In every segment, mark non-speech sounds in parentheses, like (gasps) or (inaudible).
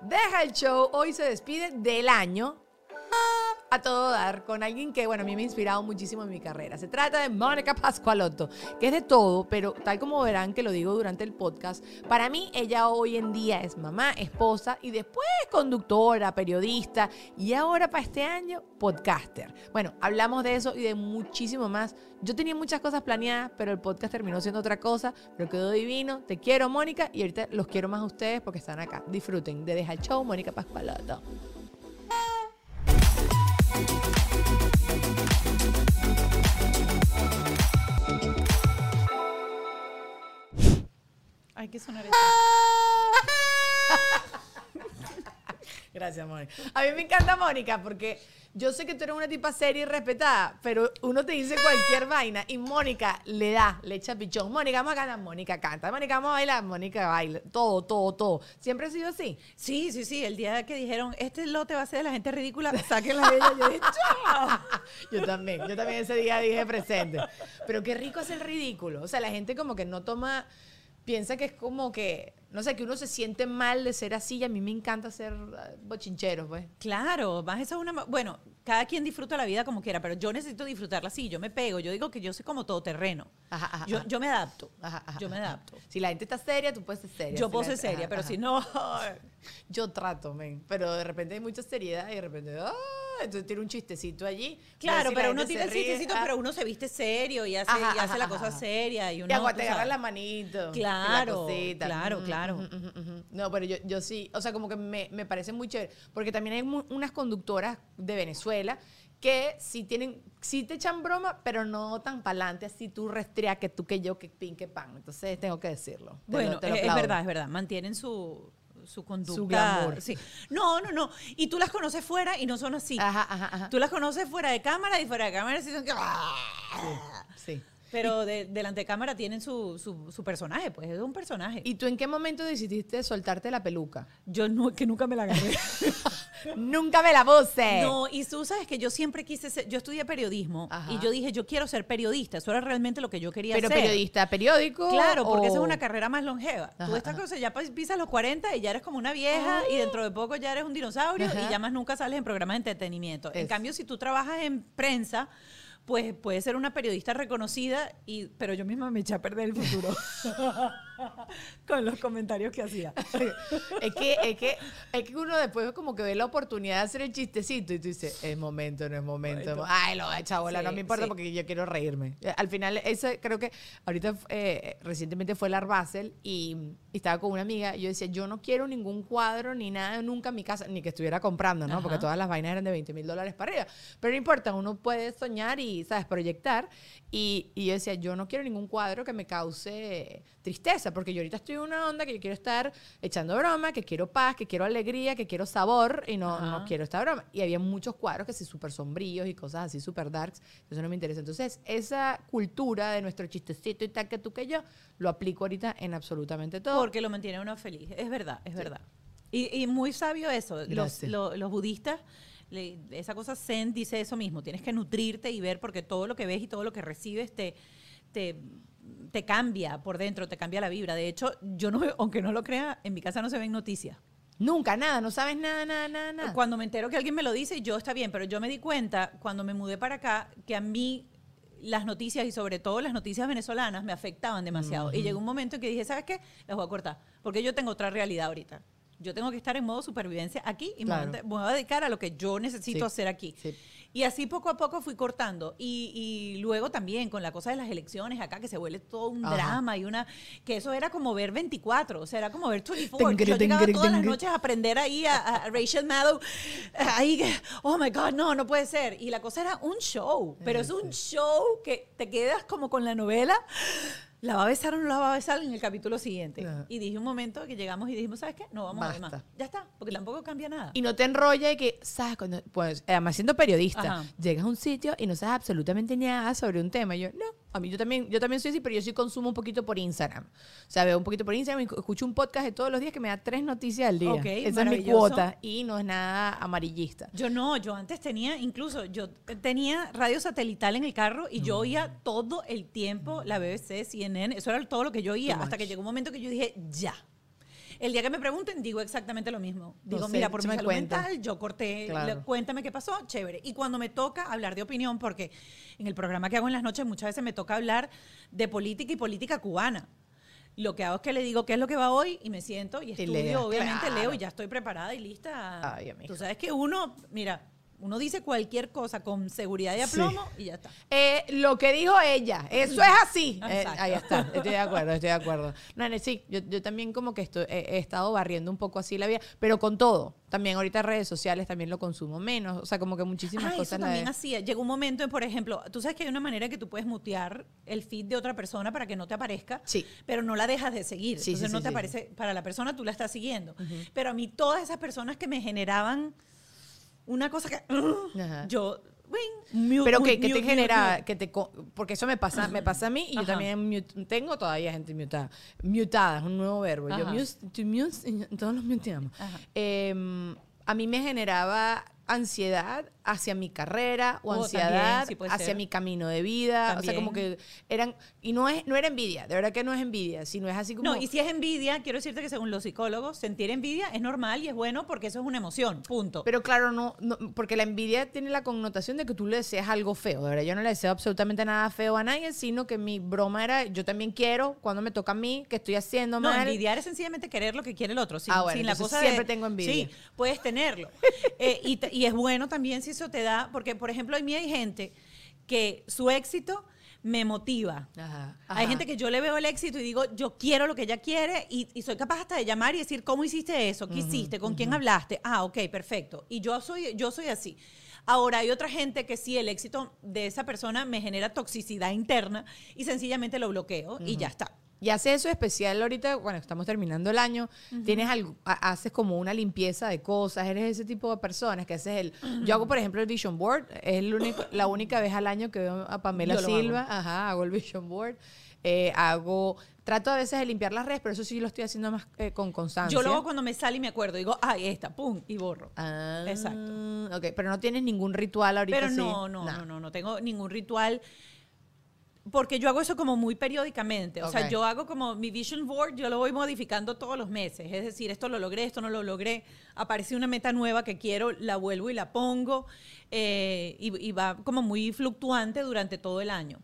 Deja el show, hoy se despide del año a todo dar con alguien que, bueno, a mí me ha inspirado muchísimo en mi carrera. Se trata de Mónica Pascualotto, que es de todo, pero tal como verán que lo digo durante el podcast, para mí ella hoy en día es mamá, esposa y después conductora, periodista y ahora para este año podcaster. Bueno, hablamos de eso y de muchísimo más. Yo tenía muchas cosas planeadas, pero el podcast terminó siendo otra cosa, pero quedó divino. Te quiero, Mónica, y ahorita los quiero más a ustedes porque están acá. Disfruten de Deja el Show, Mónica Pascualotto. Hay que sonar eso. (laughs) Gracias, Mónica. A mí me encanta Mónica porque yo sé que tú eres una tipa seria y respetada, pero uno te dice cualquier vaina y Mónica le da, le echa pichón. Mónica, vamos a cantar, Mónica canta. Mónica, vamos a bailar, Mónica baila. Todo, todo, todo. ¿Siempre ha sido así? Sí, sí, sí. El día que dijeron, este lote va a ser de la gente ridícula, saquen la bella. Yo dije, ¡chao! Yo también, yo también ese día dije presente. Pero qué rico es el ridículo. O sea, la gente como que no toma, piensa que es como que, no sé, que uno se siente mal de ser así y a mí me encanta ser ah, bochinchero, pues. Claro, más eso es una... Bueno, cada quien disfruta la vida como quiera, pero yo necesito disfrutarla así. Yo me pego. Yo digo que yo soy como todoterreno. Ajá, ajá, Yo, yo me adapto. Ajá, ajá, yo me adapto. Si la gente está seria, tú puedes ser seria. Yo Si puedo ser seria, pero si no... Yo trato, men. Pero de repente hay mucha seriedad y de repente, ¡ah! Entonces tiene un chistecito allí. Claro, si pero uno tiene el chistecito, ah, pero uno se viste serio y hace, y hace la cosa seria. Y uno, Y te agarras sabes. la manito. y Claro, la claro, claro. No, pero yo, yo sí, o sea, como que me, me parece muy chévere. Porque también hay mu- unas conductoras de Venezuela que sí tienen, sí te echan broma, pero no tan pa'lante, así tú restrea que tú, que yo, que pin, que pan. Entonces tengo que decirlo. Te lo- Bueno, te lo es, es verdad, es verdad. Mantienen su, su conducta. glamour. Sí. No, no, no. Y tú las conoces fuera y no son así. Ajá, ajá, ajá. Tú las conoces fuera de cámara y fuera de cámara sí son que... Sí. Pero de- delante de cámara tienen su, su, su personaje, pues es un personaje. ¿Y tú en qué momento decidiste soltarte la peluca? yo no, que nunca me la agarré. (laughs) Nunca me la puse. No, y tú sabes que yo siempre quise ser, yo estudié periodismo Ajá. y yo dije, yo quiero ser periodista, eso era realmente lo que yo quería pero hacer. periodista, periódico. Claro, porque esa es una carrera más longeva. Ajá, Tú esta ajá. cosa ya pas- pisas los 40 y ya eres como una vieja y dentro de poco ya eres un dinosaurio Ajá. y ya más nunca sales en programas de entretenimiento. En cambio, si tú trabajas en prensa, pues puedes ser una periodista reconocida, y, pero yo misma me eché a perder el futuro (laughs) (laughs) con los comentarios que hacía. (laughs) es que, es que, es que uno después como que ve la oportunidad de hacer el chistecito y tú dices, es momento, no es momento. Momento. Ay, lo de chabola, no Sí, me importa sí. porque yo quiero reírme. Eh, Al final, eso creo que ahorita eh, recientemente fue el Art Basel y, y estaba con una amiga y yo decía, yo no quiero ningún cuadro ni nada nunca en mi casa, ni que estuviera comprando, ¿no? Ajá. Porque todas las vainas eran de 20 mil dólares para arriba. Pero no importa, uno puede soñar y, ¿sabes? Proyectar. Y, y yo decía, yo no quiero ningún cuadro que me cause tristeza, porque yo ahorita estoy en una onda que yo quiero estar echando broma, que quiero paz, que quiero alegría, que quiero sabor y no, no quiero esta broma. Y había muchos cuadros que sí súper sombríos y cosas así súper darks, eso no me interesa. Entonces, esa cultura de nuestro chistecito y tal que tú que yo, lo aplico ahorita en absolutamente todo. Porque lo mantiene uno feliz. Es verdad, es verdad. Y, y muy sabio eso. Los, lo- los budistas, le- esa cosa zen dice eso mismo. Tienes que nutrirte y ver porque todo lo que ves y todo lo que recibes te, te, te cambia por dentro, te cambia la vibra. De hecho, yo no, aunque no lo crea, en mi casa no se ven noticias. Nunca, nada, no sabes nada, nada, nada, nada. Cuando me entero que alguien me lo dice, yo está bien, pero yo me di cuenta cuando me mudé para acá que a mí las noticias y sobre todo las noticias venezolanas me afectaban demasiado. Y llegó un momento en que dije, ¿sabes qué? Las voy a cortar, porque yo tengo otra realidad ahorita. Yo tengo que estar en modo supervivencia aquí y me voy a- Claro. me voy a dedicar a lo que yo necesito Sí, hacer aquí. sí. Y así poco a poco fui cortando. Y, y luego también con la cosa de las elecciones acá, que se vuelve todo un Ajá. drama y una... Que eso era como ver 24, o sea, era como ver 24. Tingri, Yo llegaba todas las noches a aprender ahí a, a Rachel Maddow. Ahí, oh my God, no, no puede ser. Y la cosa era un show, pero es un show que te quedas como con la novela. ¿La va a besar o no la va a besar en el capítulo siguiente? Y dije un momento que llegamos y dijimos, ¿sabes qué? No vamos a ver más. Ya está, porque tampoco cambia nada. Y no te enrolla y que, ¿sabes? Cuando, pues, además siendo periodista, Ajá. llegas a un sitio y no sabes absolutamente nada sobre un tema. Y yo, no, a mí yo también, yo también soy así, pero yo sí consumo un poquito por Instagram. O sea, veo un poquito por Instagram y escucho un podcast de todos los días que me da tres noticias al día. Ok, Esa es mi cuota y no es nada amarillista. Yo no, yo antes tenía, incluso yo tenía radio satelital en el carro y yo oía todo el tiempo la BBC, CNN, eso era todo lo que yo oía, hasta que llegó un momento que yo dije, ya. El día que me pregunten, digo exactamente lo mismo. Digo, No sé, mira, por mi me salud cuenta. mental, yo corté, Claro. le- cuéntame qué pasó, chévere. Y cuando me toca hablar de opinión, porque en el programa que hago en las noches muchas veces me toca hablar de política y política cubana. Lo que hago es que le digo qué es lo que va hoy y me siento y estudio, lees, obviamente claro. leo y ya estoy preparada y lista. Ay. Tú sabes que uno, mira, uno dice cualquier cosa con seguridad y aplomo y ya está. Eh, lo que dijo ella, eso es así. Eh, ahí está, estoy de acuerdo, estoy de acuerdo. (laughs) No, no, sí, yo, yo también como que estoy, he, he estado barriendo un poco así la vida, pero con todo. También ahorita redes sociales también lo consumo menos, o sea, como que muchísimas Ah, cosas. eso también hacía. Llegó un momento en, por ejemplo, tú sabes que hay una manera que tú puedes mutear el feed de otra persona para que no te aparezca, Sí. pero no la dejas de seguir. Sí, Entonces sí, no sí, te sí. aparece, para la persona tú la estás siguiendo. Pero a mí todas esas personas que me generaban una cosa que... Ajá. yo... mute, Pero mute, que, que te mute, genera, que te porque eso me pasa, me pasa a mí y yo también tengo todavía gente mutada. Mutada es un nuevo verbo. Yo mute, mute, todos los muteamos. Eh, a mí me generaba ansiedad hacia mi carrera o Oh, ansiedad también, sí hacia ser. mi camino de vida. O sea, como que eran, y no es, no era envidia, de verdad que no es envidia, sino es así como... No, y si es envidia, quiero decirte que según los psicólogos, sentir envidia es normal y es bueno porque eso es una emoción, punto. Pero claro, no, no, porque la envidia tiene la connotación de que tú le deseas algo feo. De verdad, yo no le deseo absolutamente nada feo a nadie, sino que mi broma era, yo también quiero, cuando me toca a mí, que estoy haciendo No, mal. envidiar es sencillamente querer lo que quiere el otro, sin, Ah, bueno, sin la cosa siempre de- tengo envidia. Sí, puedes tenerlo. (laughs) Eh, y, y es bueno también si eso te da, porque por ejemplo, a mí hay gente que su éxito me motiva. Ajá, Hay ajá. gente que yo le veo el éxito y digo, yo quiero lo que ella quiere y, y soy capaz hasta de llamar y decir, ¿cómo hiciste eso? ¿Qué hiciste? ¿Con quién hablaste? Ah, ok, perfecto. Y yo soy, yo soy así. Ahora, hay otra gente que sí, el éxito de esa persona me genera toxicidad interna y sencillamente lo bloqueo y ya está. Y hace eso especial ahorita, bueno, estamos terminando el año, tienes algo, ha- haces como una limpieza de cosas, eres ese tipo de personas que haces el... Yo hago, por ejemplo, el Vision Board, es el único, la única vez al año que veo a Pamela Yo lo hago. Silva, ajá, hago el Vision Board, eh, hago... Trato a veces de limpiar las redes, pero eso sí lo estoy haciendo más eh, con constancia. Yo lo hago cuando me sale y me acuerdo. Digo, ay, esta, pum, y borro. Ah, Exacto. Ok, pero no tienes ningún ritual ahorita Pero sí? no, no, Nah. no, no, no tengo ningún ritual. Porque yo hago eso como muy periódicamente. O sea, yo hago como mi vision board, yo lo voy modificando todos los meses. Es decir, esto lo logré, esto no lo logré. Aparece una meta nueva que quiero, la vuelvo y la pongo. eh, y, y va como muy fluctuante durante todo el año.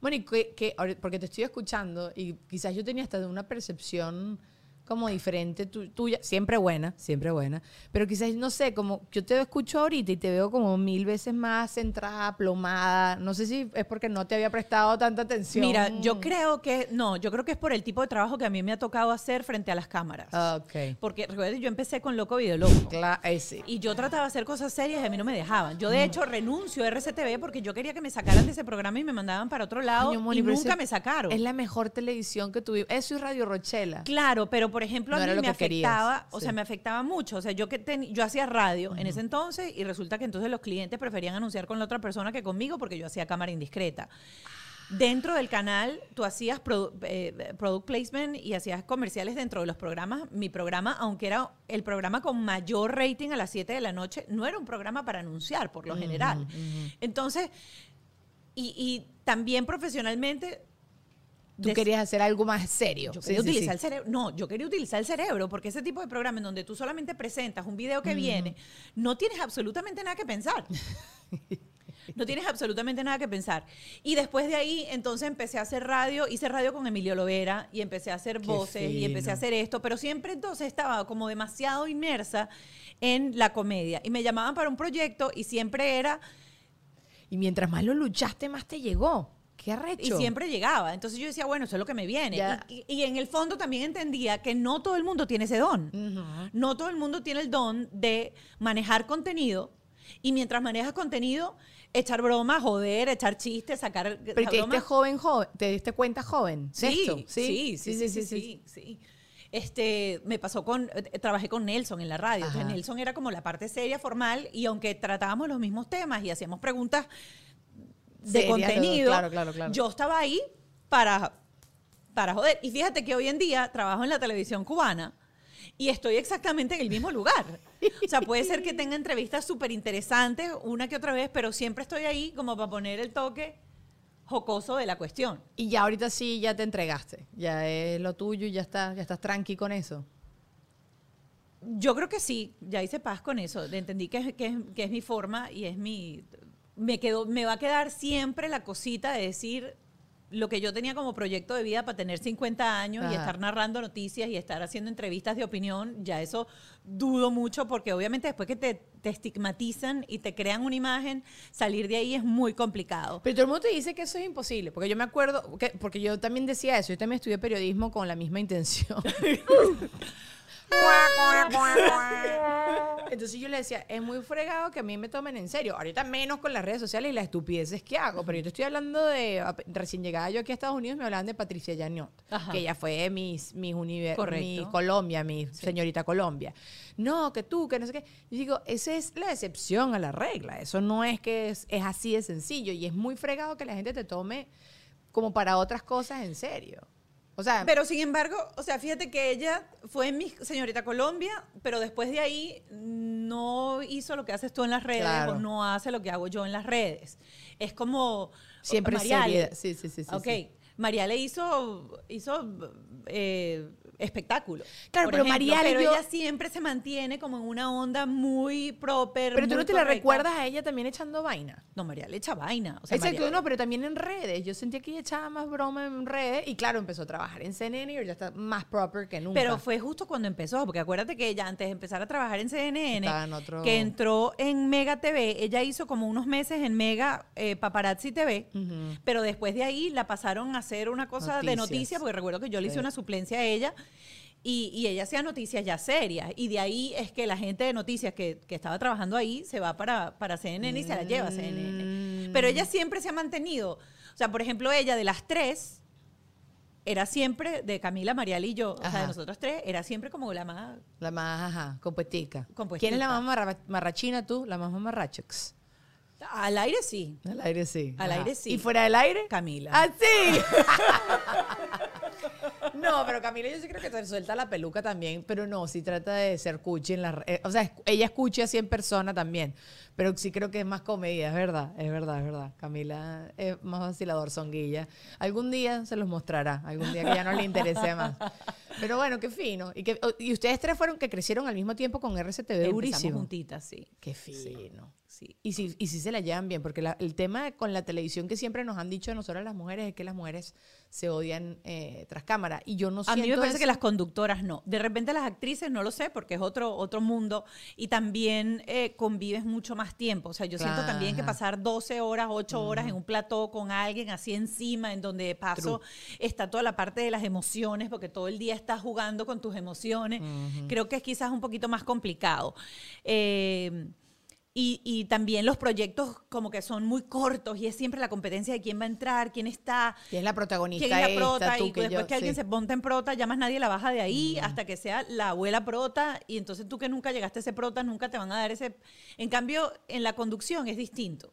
Bueno, y que, que porque te estoy escuchando y quizás yo tenía hasta de una percepción como diferente tu- tuya, siempre buena, siempre buena, pero quizás, no sé, como yo te escucho ahorita y te veo como mil veces más centrada, plomada, no sé si es porque no te había prestado tanta atención. Mira, yo creo que, no, yo creo que es por el tipo de trabajo que a mí me ha tocado hacer frente a las cámaras. Ah, Ok. Porque recuerda, yo empecé con Loco Video Loco. Claro, ese. Y yo trataba de hacer cosas serias y a mí no me dejaban. Yo, de hecho, renuncio a RCTV porque yo quería que me sacaran de ese programa y me mandaban para otro lado y nunca me sacaron. Es la mejor televisión que tuvimos. Eso y Radio Rochela. Claro, pero por ejemplo, No a mí me querías, afectaba, o sí. sea, me afectaba mucho. O sea, yo que ten- yo hacía radio en ese entonces y resulta que entonces los clientes preferían anunciar con la otra persona que conmigo porque yo hacía cámara indiscreta. Dentro del canal, tú hacías produ- eh, product placement y hacías comerciales dentro de los programas. Mi programa, aunque era el programa con mayor rating a las 7 de la noche, no era un programa para anunciar por lo general. Entonces, y, y también profesionalmente... Tú des- querías hacer algo más serio. yo quería sí, utilizar sí. el cerebro. No, yo quería utilizar el cerebro, porque ese tipo de programa en donde tú solamente presentas un video que viene, no tienes absolutamente nada que pensar. (laughs) No tienes absolutamente nada que pensar. Y después de ahí, entonces empecé a hacer radio, hice radio con Emilio Lovera y empecé a hacer voces y empecé a hacer esto, pero siempre entonces estaba como demasiado inmersa en la comedia. Y me llamaban para un proyecto y siempre era, Y mientras más lo luchaste, más te llegó. Qué y siempre llegaba. Entonces yo decía, bueno, eso es lo que me viene. Ya. Y, y- y en el fondo también entendía que no todo el mundo tiene ese don. No todo el mundo tiene el don de manejar contenido. Y mientras manejas contenido, echar bromas, joder, echar chistes, sacar Pero ¿y te diste joven, joven, te diste cuenta joven. Sí, sí, sí, sí, sí, sí, sí. Este, me pasó con, eh, trabajé con Nelson en la radio. Entonces. Nelson era como la parte seria, formal, y aunque tratábamos los mismos temas y hacíamos preguntas de contenido, claro, claro, claro. yo estaba ahí para, para joder. Y fíjate que hoy en día trabajo en la televisión cubana y estoy exactamente en el mismo lugar. O sea, puede ser que tenga entrevistas súper interesantes una que otra vez, pero siempre estoy ahí como para poner el toque jocoso de la cuestión. Y ya ahorita sí, ya te entregaste. Ya es lo tuyo y ya estás, ya estás tranqui con eso. Yo creo que sí, ya hice paz con eso. Entendí que es, que, es, que es mi forma y es mi. Me, quedó, me va a quedar siempre la cosita de decir lo que yo tenía como proyecto de vida para tener 50 años y estar narrando noticias y estar haciendo entrevistas de opinión. Ya eso dudo mucho porque obviamente después que te, te estigmatizan y te crean una imagen, salir de ahí es muy complicado. Pero todo el mundo te dice que eso es imposible, porque yo me acuerdo, que- porque yo también decía eso, yo también estudié periodismo con la misma intención. (laughs) Entonces yo le decía, es muy fregado que a mí me tomen en serio. Ahorita menos con las redes sociales y las estupideces que hago, pero yo te estoy hablando de, recién llegada yo aquí a Estados Unidos, me hablaban de Patricia Ajá. que ella fue Univer- Correcto. Miss Colombia, mi señorita Colombia. No, que tú, que no sé qué. Yo digo, esa es la excepción a la regla. Eso no es que es, es así de sencillo y es muy fregado que la gente te tome como para otras cosas en serio. O sea, Pero sin embargo, o sea, fíjate que ella fue mi señorita Colombia, pero después de ahí no hizo lo que haces tú en las redes Claro. o no hace lo que hago yo en las redes. Es como siempre Mariale. Sí, sí, sí. sí, ok, sí. Mariale hizo, hizo eh, espectáculo. Claro, por pero ejemplo, Mariale pero yo- ella siempre se mantiene como en una onda muy proper. Pero tú no te la recuerdas a ella también echando vaina. No, Mariale echa vaina. O sea, Exacto, Mariale- no, pero también en redes. Yo sentía que ella echaba más broma en redes y claro, empezó a trabajar en CNN y ya está más proper que nunca. Pero fue justo cuando empezó, porque acuérdate que ella antes de empezar a trabajar en CNN, Estaba en otro- que entró en Mega TV, ella hizo como unos meses en Mega eh, Paparazzi TV, pero después de ahí la pasaron a hacer una cosa de Noticias. noticias, porque recuerdo que yo le hice Sí. una suplencia a ella. Y, y ella hacía noticias ya serias. Y de ahí es que la gente de noticias que, que estaba trabajando ahí se va para, para CNN y se la lleva a CNN. Pero ella siempre se ha mantenido. O sea, por ejemplo, ella de las tres, era siempre, de Camila, Marial y yo, o sea, Ajá. de nosotros tres, era siempre como la más... La más, ajá, compuestica. Compuestica. ¿Quién es la más marra- marrachina tú? La más mamarrachox. Al aire sí. Al aire sí. Al aire sí. ¿Y fuera del aire? Camila. ¡Ah, sí! (laughs) no, pero Camila yo sí creo que te suelta la peluca también, pero no, sí trata de ser cuchi en la... eh, o sea, es- ella escucha así en persona también, pero sí creo que es más comedia, es verdad, es verdad, es verdad. Camila es más vacilador, songuilla. Algún día se los mostrará, algún día que ya no le interese más. Pero bueno, qué fino. Y, que, y ustedes tres fueron que crecieron al mismo tiempo con RCTV Empezamos durísimo. juntitas, sí. Qué fino. Sí. Y si, y si se la llevan bien, porque la- el tema con la televisión que siempre nos han dicho a nosotras las mujeres es que las mujeres se odian eh, tras cámara. Y yo no A siento mí me parece que eso. las conductoras no. De repente las actrices no lo sé porque es otro, otro mundo y también eh, convives mucho más tiempo. O sea, yo siento también que pasar 12 horas, 8 horas en un plató con alguien así encima, en donde de paso está toda la parte de las emociones, porque todo el día estás jugando con tus emociones. Creo que es quizás un poquito más complicado. Eh, y, y también los proyectos como que son muy cortos y es siempre la competencia de quién va a entrar, quién está, ¿Quién es la protagonista? quién es la esta, prota tú, y después yo? que alguien Sí. se monta en prota, ya más nadie la baja de ahí hasta que sea la abuela prota y entonces tú que nunca llegaste a ese prota, nunca te van a dar ese... En cambio, en la conducción es distinto.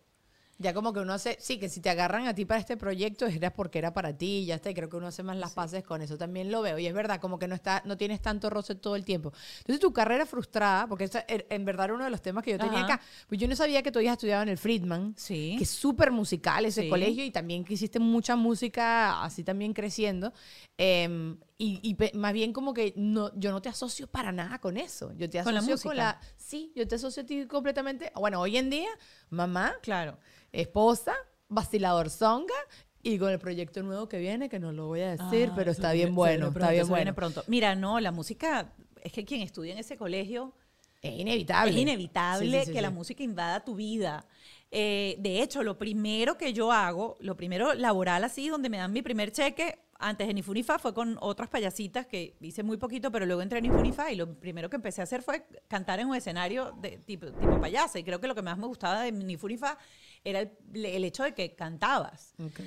Ya como que uno hace, sí, que si te agarran a ti para este proyecto era porque era para ti ya está. Y creo que uno hace más las paces con eso. También lo veo. Y es verdad, como que no está, no tienes tanto roce todo el tiempo. Entonces tu carrera frustrada, porque er- en verdad era uno de los temas que yo tenía Ajá. acá. Pues yo no sabía que tú habías estudiado en el Friedman. Sí. Que es súper musical ese Sí. colegio y también que hiciste mucha música así también creciendo. Em, y, más bien como que no, yo no te asocio para nada con eso. Yo te ¿Con la asocio música? con la... Sí, yo te asocio a ti completamente. Bueno, hoy en día, mamá, Claro. esposa, vacilador zonga y con el proyecto nuevo que viene, que no lo voy a decir, pero está bien bueno, está bien bueno. pronto. Mira, no, la música, es que quien estudia en ese colegio Es inevitable. Es inevitable Sí, sí, sí, que la música invada tu vida. Eh, de hecho, lo primero que yo hago, lo primero laboral así, donde me dan mi primer cheque, antes de Nifunifa fue con otras payasitas que hice muy poquito, pero luego entré en Nifunifa y lo primero que empecé a hacer fue cantar en un escenario de tipo, tipo payasa. Y creo que lo que más me gustaba de Nifunifa era el, el hecho de que cantabas. Ok.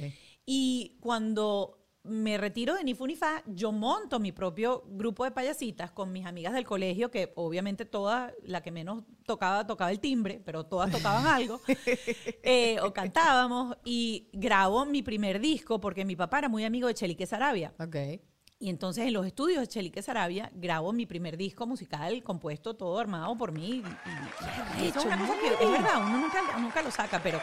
Y cuando me retiro de Nifunifa, yo monto mi propio grupo de payasitas con mis amigas del colegio, que obviamente todas, la que menos tocaba, tocaba el timbre, pero todas tocaban (laughs) algo, eh, o cantábamos, y grabo mi primer disco porque mi papá era muy amigo de Chelique Sarabia. Y entonces en los estudios de Chelique Sarabia grabo mi primer disco musical compuesto, todo armado por mí. Y, y eso es una cosa que es verdad, uno nunca, nunca lo saca, pero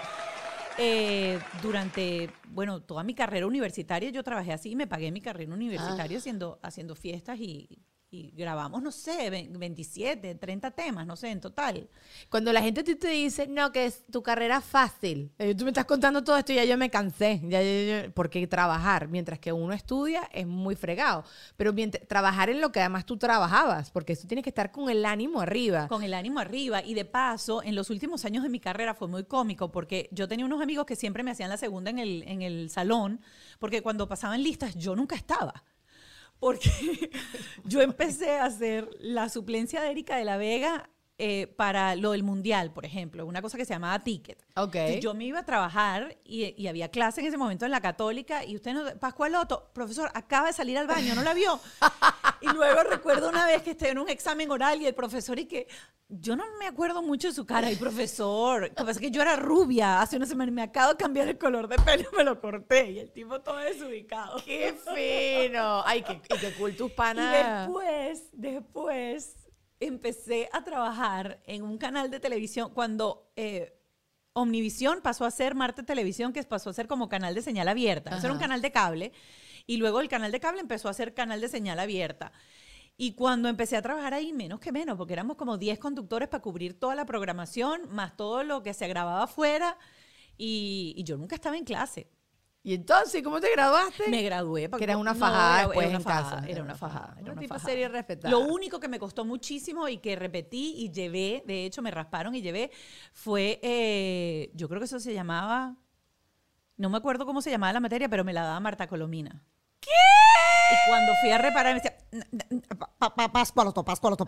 eh, durante, bueno, toda mi carrera universitaria yo trabajé así y me pagué mi carrera universitaria Ah. haciendo, haciendo fiestas y, y grabamos, no sé, ve- 27, 30 temas, no sé, en total. Cuando la gente te dice, no, que es tu carrera fácil, eh, tú me estás contando todo esto y ya yo me cansé, ya, ya- ya- porque trabajar, mientras que uno estudia, es muy fregado. Pero mientras, trabajar en lo que además tú trabajabas, porque tú tienes que estar con el ánimo arriba. Con el ánimo arriba. Y de paso, en los últimos años de mi carrera fue muy cómico porque yo tenía unos amigos que siempre me hacían la segunda en el, en el salón, porque cuando pasaban listas yo nunca estaba. Porque (laughs) yo empecé a hacer la suplencia de Erika de la Vega eh, para lo del mundial, por ejemplo, una cosa que se llamaba ticket. Ok. Entonces, yo me iba a trabajar y, y había clase en ese momento en la católica y usted no, Pascualoto, profesor, acaba de salir al baño, ¿no la vio? (laughs) y luego recuerdo una vez que estoy en un examen oral y el profesor y que yo no me acuerdo mucho de su cara y profesor, lo que pasa es que yo era rubia, hace una semana me acabo de cambiar el color de pelo, me lo corté y el tipo todo desubicado. ¡Qué fino! Ay, qué, y qué cool tus Y panas. después, después empecé a trabajar en un canal de televisión cuando eh, Omnivisión pasó a ser Marte Televisión, que pasó a ser como canal de señal abierta. Eso era un canal de cable. Y luego el canal de cable empezó a ser canal de señal abierta. Y cuando empecé a trabajar ahí, menos que menos, porque éramos como 10 conductores para cubrir toda la programación, más todo lo que se grababa afuera. Y, y yo nunca estaba en clase. ¿Y entonces cómo te graduaste? Me gradué. Que era una no, fajada era- después era una en fajada, casa. Era una fajada. Era Una tipa fajada. seria y respetada. Lo único que me costó muchísimo y que repetí y llevé, de hecho me rasparon y llevé, fue, eh, yo creo que eso se llamaba, no me acuerdo cómo se llamaba la materia, pero me la daba Marta Colomina. ¿Qué? Y cuando fui a reparar, me decía, Pascualoto, Pascualoto,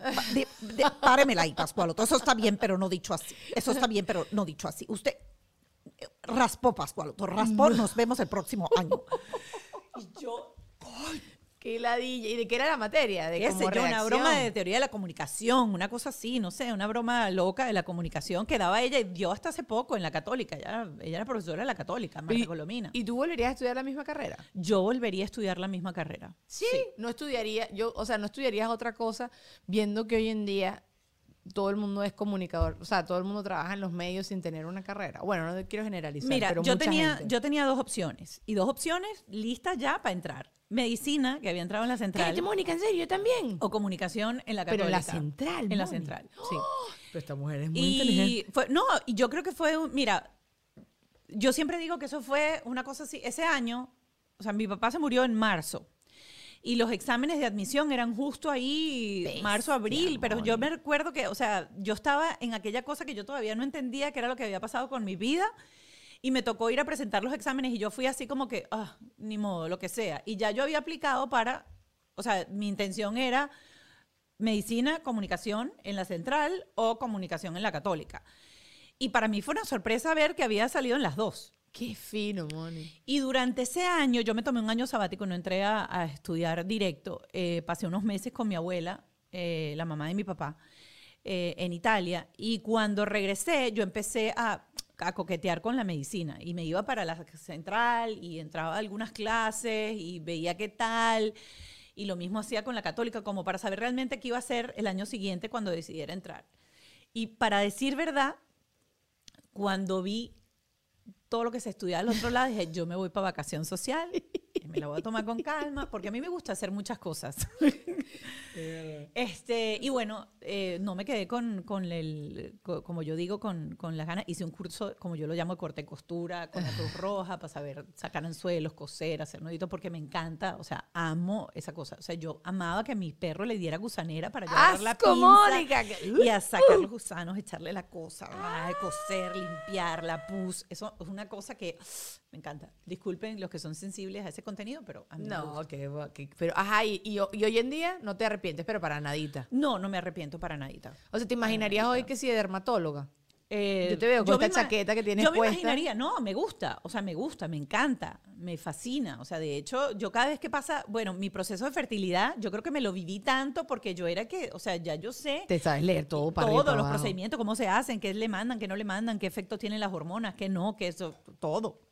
páremela ahí, Pascualoto. Eso está bien, pero no dicho así. Eso está bien, pero no dicho así. Usted raspó, Pascualoto, raspó. Nos vemos el próximo año. (laughs) y yo, Qué ladilla. ¿Y de qué era la materia? De qué sé yo, una broma de teoría de la comunicación, una cosa así, no sé, una broma loca de la comunicación que daba ella y dio hasta hace poco en la católica. Ella, ella era profesora de la católica, Marta ¿Y, Colomina. ¿Y tú volverías a estudiar la misma carrera? yo volvería a estudiar la misma carrera. Sí. No estudiaría, yo, o sea, no estudiarías otra cosa viendo que hoy en día todo el mundo es comunicador, o sea, todo el mundo trabaja en los medios sin tener una carrera. Bueno, no quiero generalizar, Mira, pero yo mucha tenía, gente. yo tenía dos opciones y dos opciones listas ya para entrar. Medicina, que había entrado en la central, Cállate, Mónica, en serio, yo también. o comunicación en la Pero católica. en la central, En la central, sí. (gasps) Pero esta mujer es muy Y inteligente. fue, no, y yo creo que fue, un- mira, yo siempre digo que eso fue una cosa así. Ese año, o sea, mi papá se murió en marzo. Y los exámenes de admisión eran justo ahí, Bestia, marzo, abril, pero yo me recuerdo que, o sea, yo estaba en aquella cosa que yo todavía no entendía que era lo que había pasado con mi vida y me tocó ir a presentar los exámenes y yo fui así como que, ah, ni modo, lo que sea. Y ya yo había aplicado para, o sea, mi intención era medicina, comunicación en la central o comunicación en la católica. Y para mí fue una sorpresa ver que había salido en las dos. Qué fino, Moni. Y durante ese año, yo me tomé un año sabático, no entré a, a estudiar directo. Eh, pasé unos meses con mi abuela, eh, la mamá de mi papá, eh, en Italia. Y cuando regresé, yo empecé a, a coquetear con la medicina. Y me iba para la central y entraba a algunas clases y veía qué tal. Y lo mismo hacía con la católica, como para saber realmente qué iba a hacer el año siguiente cuando decidiera entrar. Y para decir verdad, cuando vi todo lo que se estudia al otro lado, dije, yo me voy para vacación social, y me la voy a tomar con calma, porque a mí me gusta hacer muchas cosas. (laughs) este, y bueno, eh, no me quedé con, con el, co- como yo digo, con, con las ganas. Hice un curso, como yo lo llamo, de corte y costura, con la Cruz Roja, para saber sacar anzuelos, coser, hacer nuditos, porque me encanta, o sea, amo esa cosa. O sea, yo amaba que a mi perro le diera gusanera para agarrar la ¡Asco, pinza Mónica! y a sacar los gusanos, echarle la cosa, coser, limpiar, la pus. Eso es una cosa que me encanta. Disculpen los que son sensibles a ese contenido, pero a mí me No, gusta. que, que- pero ajá, y, y, y hoy en día no te arrepientes, pero para nadita. No, no me arrepiento para nadita. O sea, ¿te imaginarías hoy que si de dermatóloga? Eh, Yo te veo con me esta chaqueta que tienes Yo me puesta. imaginaría, no, me gusta, o sea, me gusta, me encanta, me fascina. O sea, de hecho, yo cada vez que pasa, bueno, mi proceso de fertilidad, yo creo que me lo viví tanto porque yo era que, o sea, ya yo sé Te sabes leer todo para todos los procedimientos, cómo se hacen, qué le mandan, qué no le mandan, qué efectos tienen las hormonas, qué no, qué eso, todo.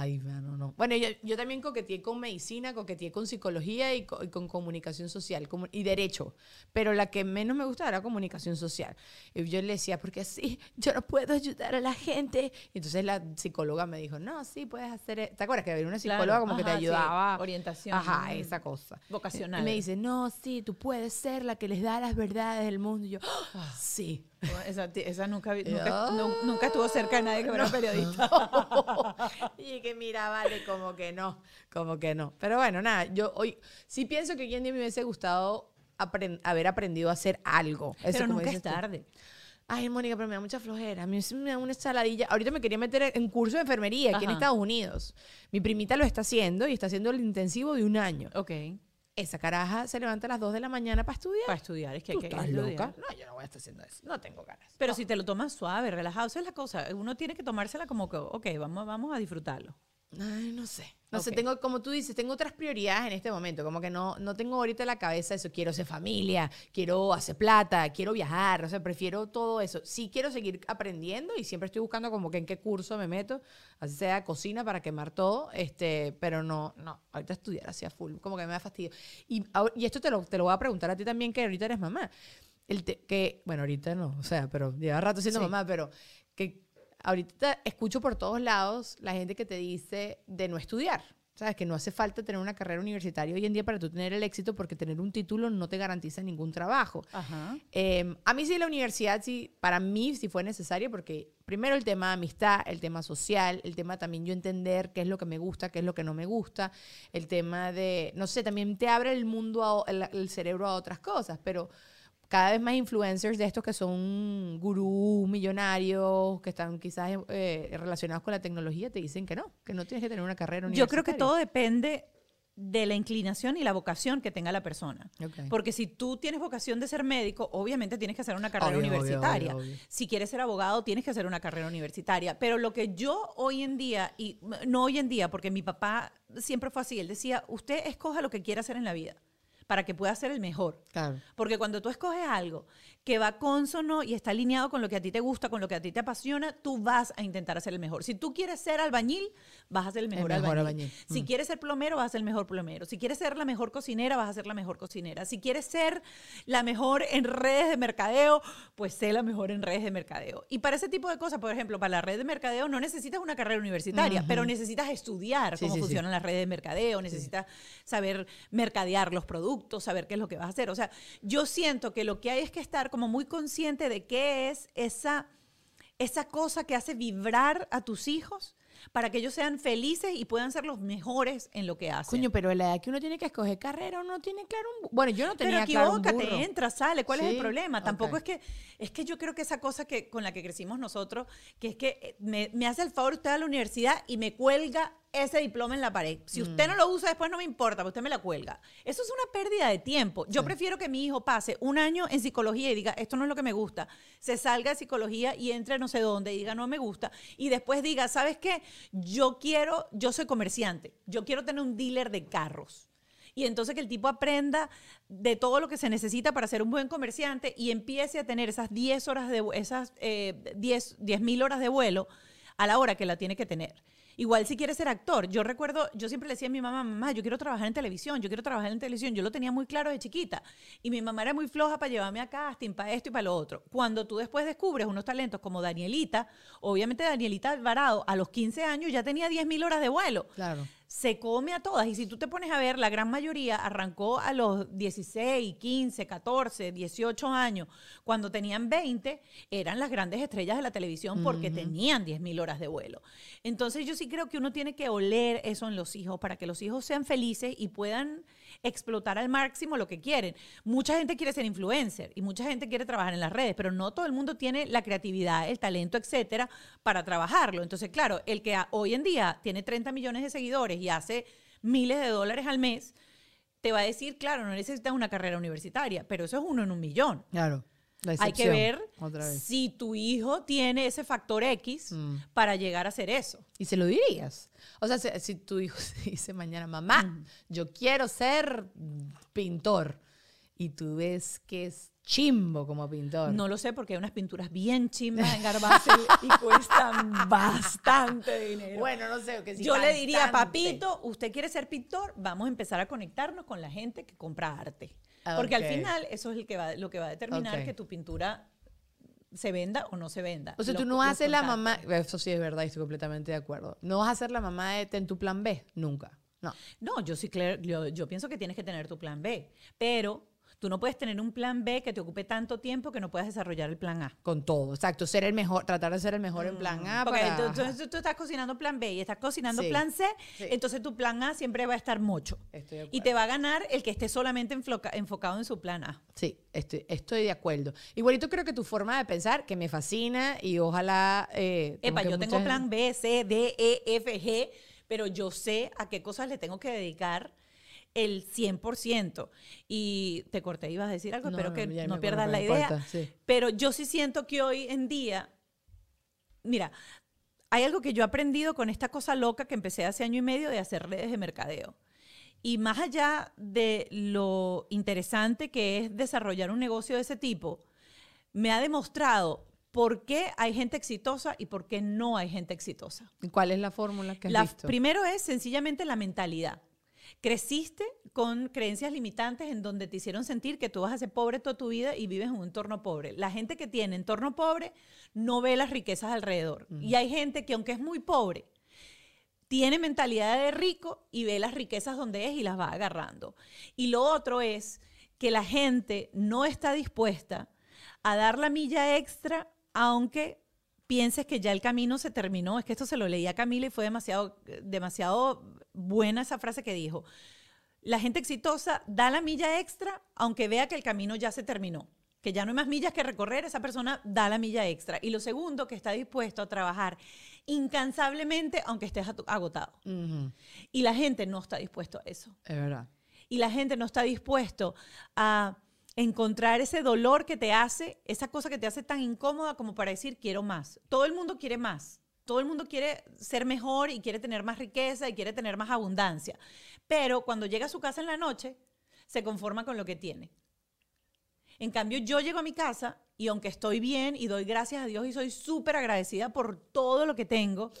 Ay, no, no. Bueno, yo, yo también coqueteé con medicina, coqueteé con psicología y, co- y con comunicación social y derecho. Pero la que menos me gustaba era comunicación social. Y yo le decía, porque sí, yo no puedo ayudar a la gente. Y entonces la psicóloga me dijo, no, sí, puedes hacer. e-". ¿Te acuerdas que había una Claro, psicóloga como que te ajá, sí, ayudaba? orientación. Ajá, esa cosa. Vocacional. Y me dice, no, sí, tú puedes ser la que les da las verdades del mundo. Y yo, "Ah, sí. Esa, esa nunca, vi- nunca, nu- nunca estuvo cerca de nadie que fuera periodista. (laughs) (laughs) y que mira, vale, como que no, como que no. Pero bueno, nada, yo hoy sí pienso que hoy en día me hubiese gustado apren- haber aprendido a hacer algo. Eso Pero como nunca es tú. tarde. Ay, Mónica, pero me da mucha flojera. A mí me da una ensaladilla. Ahorita me quería meter en curso de enfermería aquí en Ajá. Estados Unidos. Mi primita lo está haciendo y está haciendo el intensivo de un año. Ok. Esa caraja se levanta a las 2 de la mañana para estudiar. Para estudiar, es que hay ¿Tú que estás estudiar. loca? No, yo no voy a estar haciendo eso. No tengo ganas. Pero si te lo tomas suave, relajado, esa es la cosa. Uno tiene que tomársela como que, ok, vamos, vamos a disfrutarlo. Ay, no sé. No sé, tengo, como tú dices, tengo otras prioridades en este momento. Como que no, no tengo ahorita en la cabeza eso. Quiero ser familia, quiero hacer plata, quiero viajar. O sea, prefiero todo eso. Sí quiero seguir aprendiendo y siempre estoy buscando como que en qué curso me meto. Así sea cocina para quemar todo. Este, pero no, no. Ahorita estudiar hacia full. Como que me da fastidio. Y, y esto te lo, te lo voy a preguntar a ti también, que ahorita eres mamá. El te- que, bueno, ahorita no, o sea, pero lleva rato siendo Sí. mamá, pero que ahorita escucho por todos lados la gente que te dice de no estudiar. ¿Sabes? Que no hace falta tener una carrera universitaria hoy en día para tú tener el éxito porque tener un título no te garantiza ningún trabajo. Ajá. Eh, a mí sí la universidad, sí, para mí sí fue necesaria porque primero el tema de amistad, el tema social, el tema también yo entender qué es lo que me gusta, qué es lo que no me gusta, el tema de, no sé, también te abre el mundo, a el cerebro a otras cosas, pero cada vez más influencers de estos que son gurús, millonarios, que están quizás eh, relacionados con la tecnología, te dicen que no, que no tienes que tener una carrera Yo universitaria. creo que todo depende de la inclinación y la vocación que tenga la persona. Porque si tú tienes vocación de ser médico, obviamente tienes que hacer una carrera obvio, universitaria. obvio, obvio. Si quieres ser abogado, tienes que hacer una carrera universitaria. Pero lo que yo hoy en día, y no hoy en día, porque mi papá siempre fue así, él decía, usted escoja lo que quiera hacer en la vida para que pueda ser el mejor. Claro. Porque cuando tú escoges algo que va consono y está alineado con lo que a ti te gusta, con lo que a ti te apasiona, tú vas a intentar hacer el mejor. Si tú quieres ser albañil, vas a ser el mejor, mejor albañil. albañil. Si Mm. quieres ser plomero, vas a ser el mejor plomero. Si quieres ser la mejor cocinera, vas a ser la mejor cocinera. Si quieres ser la mejor en redes de mercadeo, pues sé la mejor en redes de mercadeo. Y para ese tipo de cosas, por ejemplo, para la red de mercadeo no necesitas una carrera universitaria, pero necesitas estudiar Sí, cómo sí, sí. funcionan las redes de mercadeo, necesitas saber mercadear los productos, saber qué es lo que vas a hacer. O sea, yo siento que lo que hay es que estar como muy consciente de qué es esa, esa cosa que hace vibrar a tus hijos para que ellos sean felices y puedan ser los mejores en lo que hacen. Coño, pero la edad que uno tiene que escoger carrera, uno tiene claro un... bu- Bueno, yo no tenía Pero claro un burro. entra, sale. ¿Cuál es el problema? Tampoco es que es que yo creo que esa cosa que con la que crecimos nosotros, que es que eh, me, me hace el favor usted a la universidad y me cuelga ese diploma en la pared. Si usted Mm. no lo usa después no me importa, pero usted me la cuelga. Eso es una pérdida de tiempo. Yo prefiero que mi hijo pase un año en psicología y diga, esto no es lo que me gusta. Se salga de psicología y entre no sé dónde y diga, no me gusta. Y después diga, ¿sabes qué? Yo quiero, yo soy comerciante. Yo quiero tener un dealer de carros. Y entonces que el tipo aprenda de todo lo que se necesita para ser un buen comerciante y empiece a tener esas 10 horas de esas eh, 10 mil horas de vuelo a la hora que la tiene que tener. Igual si quiere ser actor. Yo recuerdo, yo siempre le decía a mi mamá, mamá, yo quiero trabajar en televisión, yo quiero trabajar en televisión. Yo lo tenía muy claro de chiquita. Y mi mamá era muy floja para llevarme a casting, para esto y para lo otro. Cuando tú después descubres unos talentos como Danielita, obviamente Danielita Alvarado a los 15 años ya tenía 10 mil horas de vuelo Claro. Se come a todas. Y si tú te pones a ver, la gran mayoría arrancó a los 16, 15, 14, 18 años. Cuando tenían 20, eran las grandes estrellas de la televisión porque tenían 10 mil horas de vuelo. Entonces yo sí creo que uno tiene que oler eso en los hijos para que los hijos sean felices y puedan explotar al máximo lo que quieren. Mucha gente quiere ser influencer y mucha gente quiere trabajar en las redes, pero no todo el mundo tiene la creatividad, el talento, etcétera, para trabajarlo. Entonces, claro, el que hoy en día tiene 30 millones de seguidores y hace miles de dólares al mes, te va a decir, claro, no necesitas una carrera universitaria, pero eso es uno en un millón. Claro. Hay que ver si tu hijo tiene ese factor X Mm. para llegar a hacer eso. Y se lo dirías. O sea, si, si tu hijo (laughs) se dice mañana, mamá, yo quiero ser pintor. y tú ves que es chimbo como pintor. No lo sé porque hay unas pinturas bien chimbas en Garbanzo y cuestan bastante dinero. Bueno, no sé. Que si Yo le diría, papito, usted quiere ser pintor, vamos a empezar a conectarnos con la gente que compra arte. Porque al final eso es el que va, lo que va a determinar que tu pintura se venda o no se venda. O sea, tú no vas a ser la mamá, eso sí es verdad, y estoy completamente de acuerdo. No vas a ser la mamá de ten tu plan B, nunca. No. No, yo sí, yo, yo pienso que tienes que tener tu plan B, pero tú no puedes tener un plan B que te ocupe tanto tiempo que no puedas desarrollar el plan A. Con todo, exacto. Ser el mejor, tratar de ser el mejor en plan A. Mm, Porque para- tú, tú- tú estás cocinando plan B y estás cocinando Sí. plan C, Sí. entonces tu plan A siempre va a estar mocho. Estoy Y te va a ganar el que esté solamente enfloca- enfocado en su plan A. Sí, estoy, estoy de acuerdo. Igualito creo que tu forma de pensar, que me fascina y ojalá... Eh, Epa, yo tengo plan B, C, D, E, F, G, pero yo sé a qué cosas le tengo que dedicar el 100%. Y te corté, ibas a decir algo, No, espero que no pierdas la idea. sí. Pero yo sí siento que hoy en día, mira, hay algo que yo he aprendido con esta cosa loca que empecé hace año y medio de hacer redes de mercadeo. Y más allá de lo interesante que es desarrollar un negocio de ese tipo, me ha demostrado por qué hay gente exitosa y por qué no hay gente exitosa. gente- ¿Cuál es la fórmula que has La, visto? primero es sencillamente la mentalidad. Creciste con creencias limitantes en donde te hicieron sentir que tú vas a ser pobre toda tu vida y vives en un entorno pobre. La gente que tiene entorno pobre no ve las riquezas alrededor. Y hay gente que aunque es muy pobre, tiene mentalidad de rico y ve las riquezas donde es y las va agarrando. Y lo otro es que la gente no está dispuesta a dar la milla extra aunque pienses que ya el camino se terminó. Es que esto se lo leí a Camila y fue demasiado, demasiado buena esa frase que dijo. La gente exitosa da la milla extra aunque vea que el camino ya se terminó. Que ya no hay más millas que recorrer, esa persona da la milla extra. Y lo segundo, que está dispuesto a trabajar incansablemente aunque estés agotado. Y la gente no está dispuesto a eso. Es verdad. Y la gente no está dispuesto a encontrar ese dolor que te hace, esa cosa que te hace tan incómoda como para decir quiero más. Todo el mundo quiere más. Todo el mundo quiere ser mejor y quiere tener más riqueza y quiere tener más abundancia. Pero cuando llega a su casa en la noche, se conforma con lo que tiene. En cambio, yo llego a mi casa y aunque estoy bien y doy gracias a Dios y soy súper agradecida por todo lo que tengo,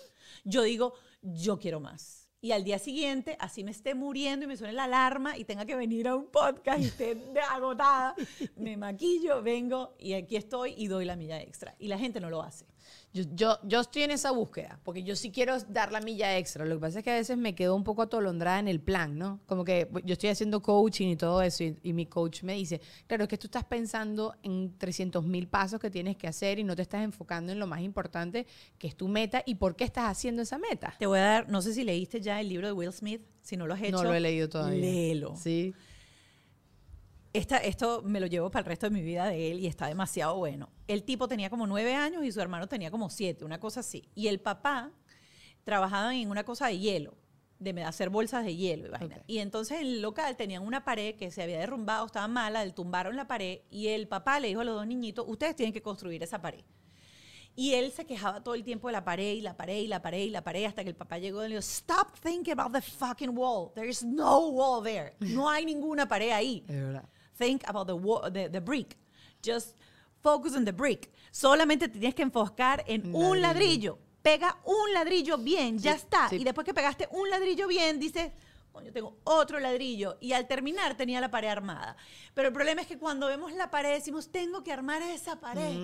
yo digo, yo quiero más. Y al día siguiente, así me esté muriendo y me suene la alarma y tenga que venir a un podcast y esté (laughs) agotada, me maquillo, vengo y aquí estoy y doy la milla extra. Y la gente no lo hace. Yo, yo, yo estoy en esa búsqueda, porque yo sí quiero dar la milla extra. Lo que pasa es que a veces me quedo un poco atolondrada en el plan, ¿no? Como que yo estoy haciendo coaching y todo eso, y, y mi coach me dice, claro, es que tú estás pensando en 300 mil pasos que tienes que hacer y no te estás enfocando en lo más importante, que es tu meta y por qué estás haciendo esa meta. Te voy a dar, no sé si leíste ya el libro de Will Smith, si no lo has hecho. No lo he leído todavía. Léelo. Sí. Esta- esto me lo llevo para el resto de mi vida de él y está demasiado bueno. El tipo tenía como nueve años y su hermano tenía como siete, una cosa así. Y el papá trabajaba en una cosa de hielo, de hacer bolsas de hielo y vaina. Ok. Y entonces en el local tenían una pared que se había derrumbado, estaba mala, le tumbaron la pared y el papá le dijo a los dos niñitos, ustedes tienen que construir esa pared. Y él se quejaba todo el tiempo de la pared y la pared y la pared y la pared hasta que el papá llegó y le dijo, stop thinking about the fucking wall. There is no wall there. No hay ninguna pared ahí. Es verdad. Think about the, the, the brick. Just focus on the brick. Solamente te tienes que enfocar en Un un ladrillo. Pega un ladrillo bien, ya está. sí. Y después que pegaste un ladrillo bien, dices, coño, tengo otro ladrillo. Y al terminar tenía la pared armada. Pero el problema es que cuando vemos la pared decimos, tengo que armar esa pared.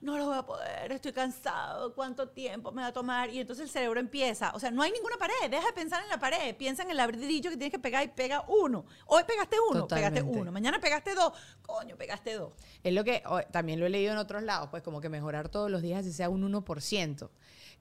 No lo voy a poder, estoy cansado, cuánto tiempo me va a tomar. Y entonces el cerebro empieza, o sea, no hay ninguna pared, deja de pensar en la pared, piensa en el ladrillo que tienes que pegar y pega uno. Hoy pegaste uno, pegaste Totalmente. uno. Mañana pegaste dos, coño, pegaste dos. Es lo que o, también lo he leído en otros lados, pues como que mejorar todos los días, si sea un 1%.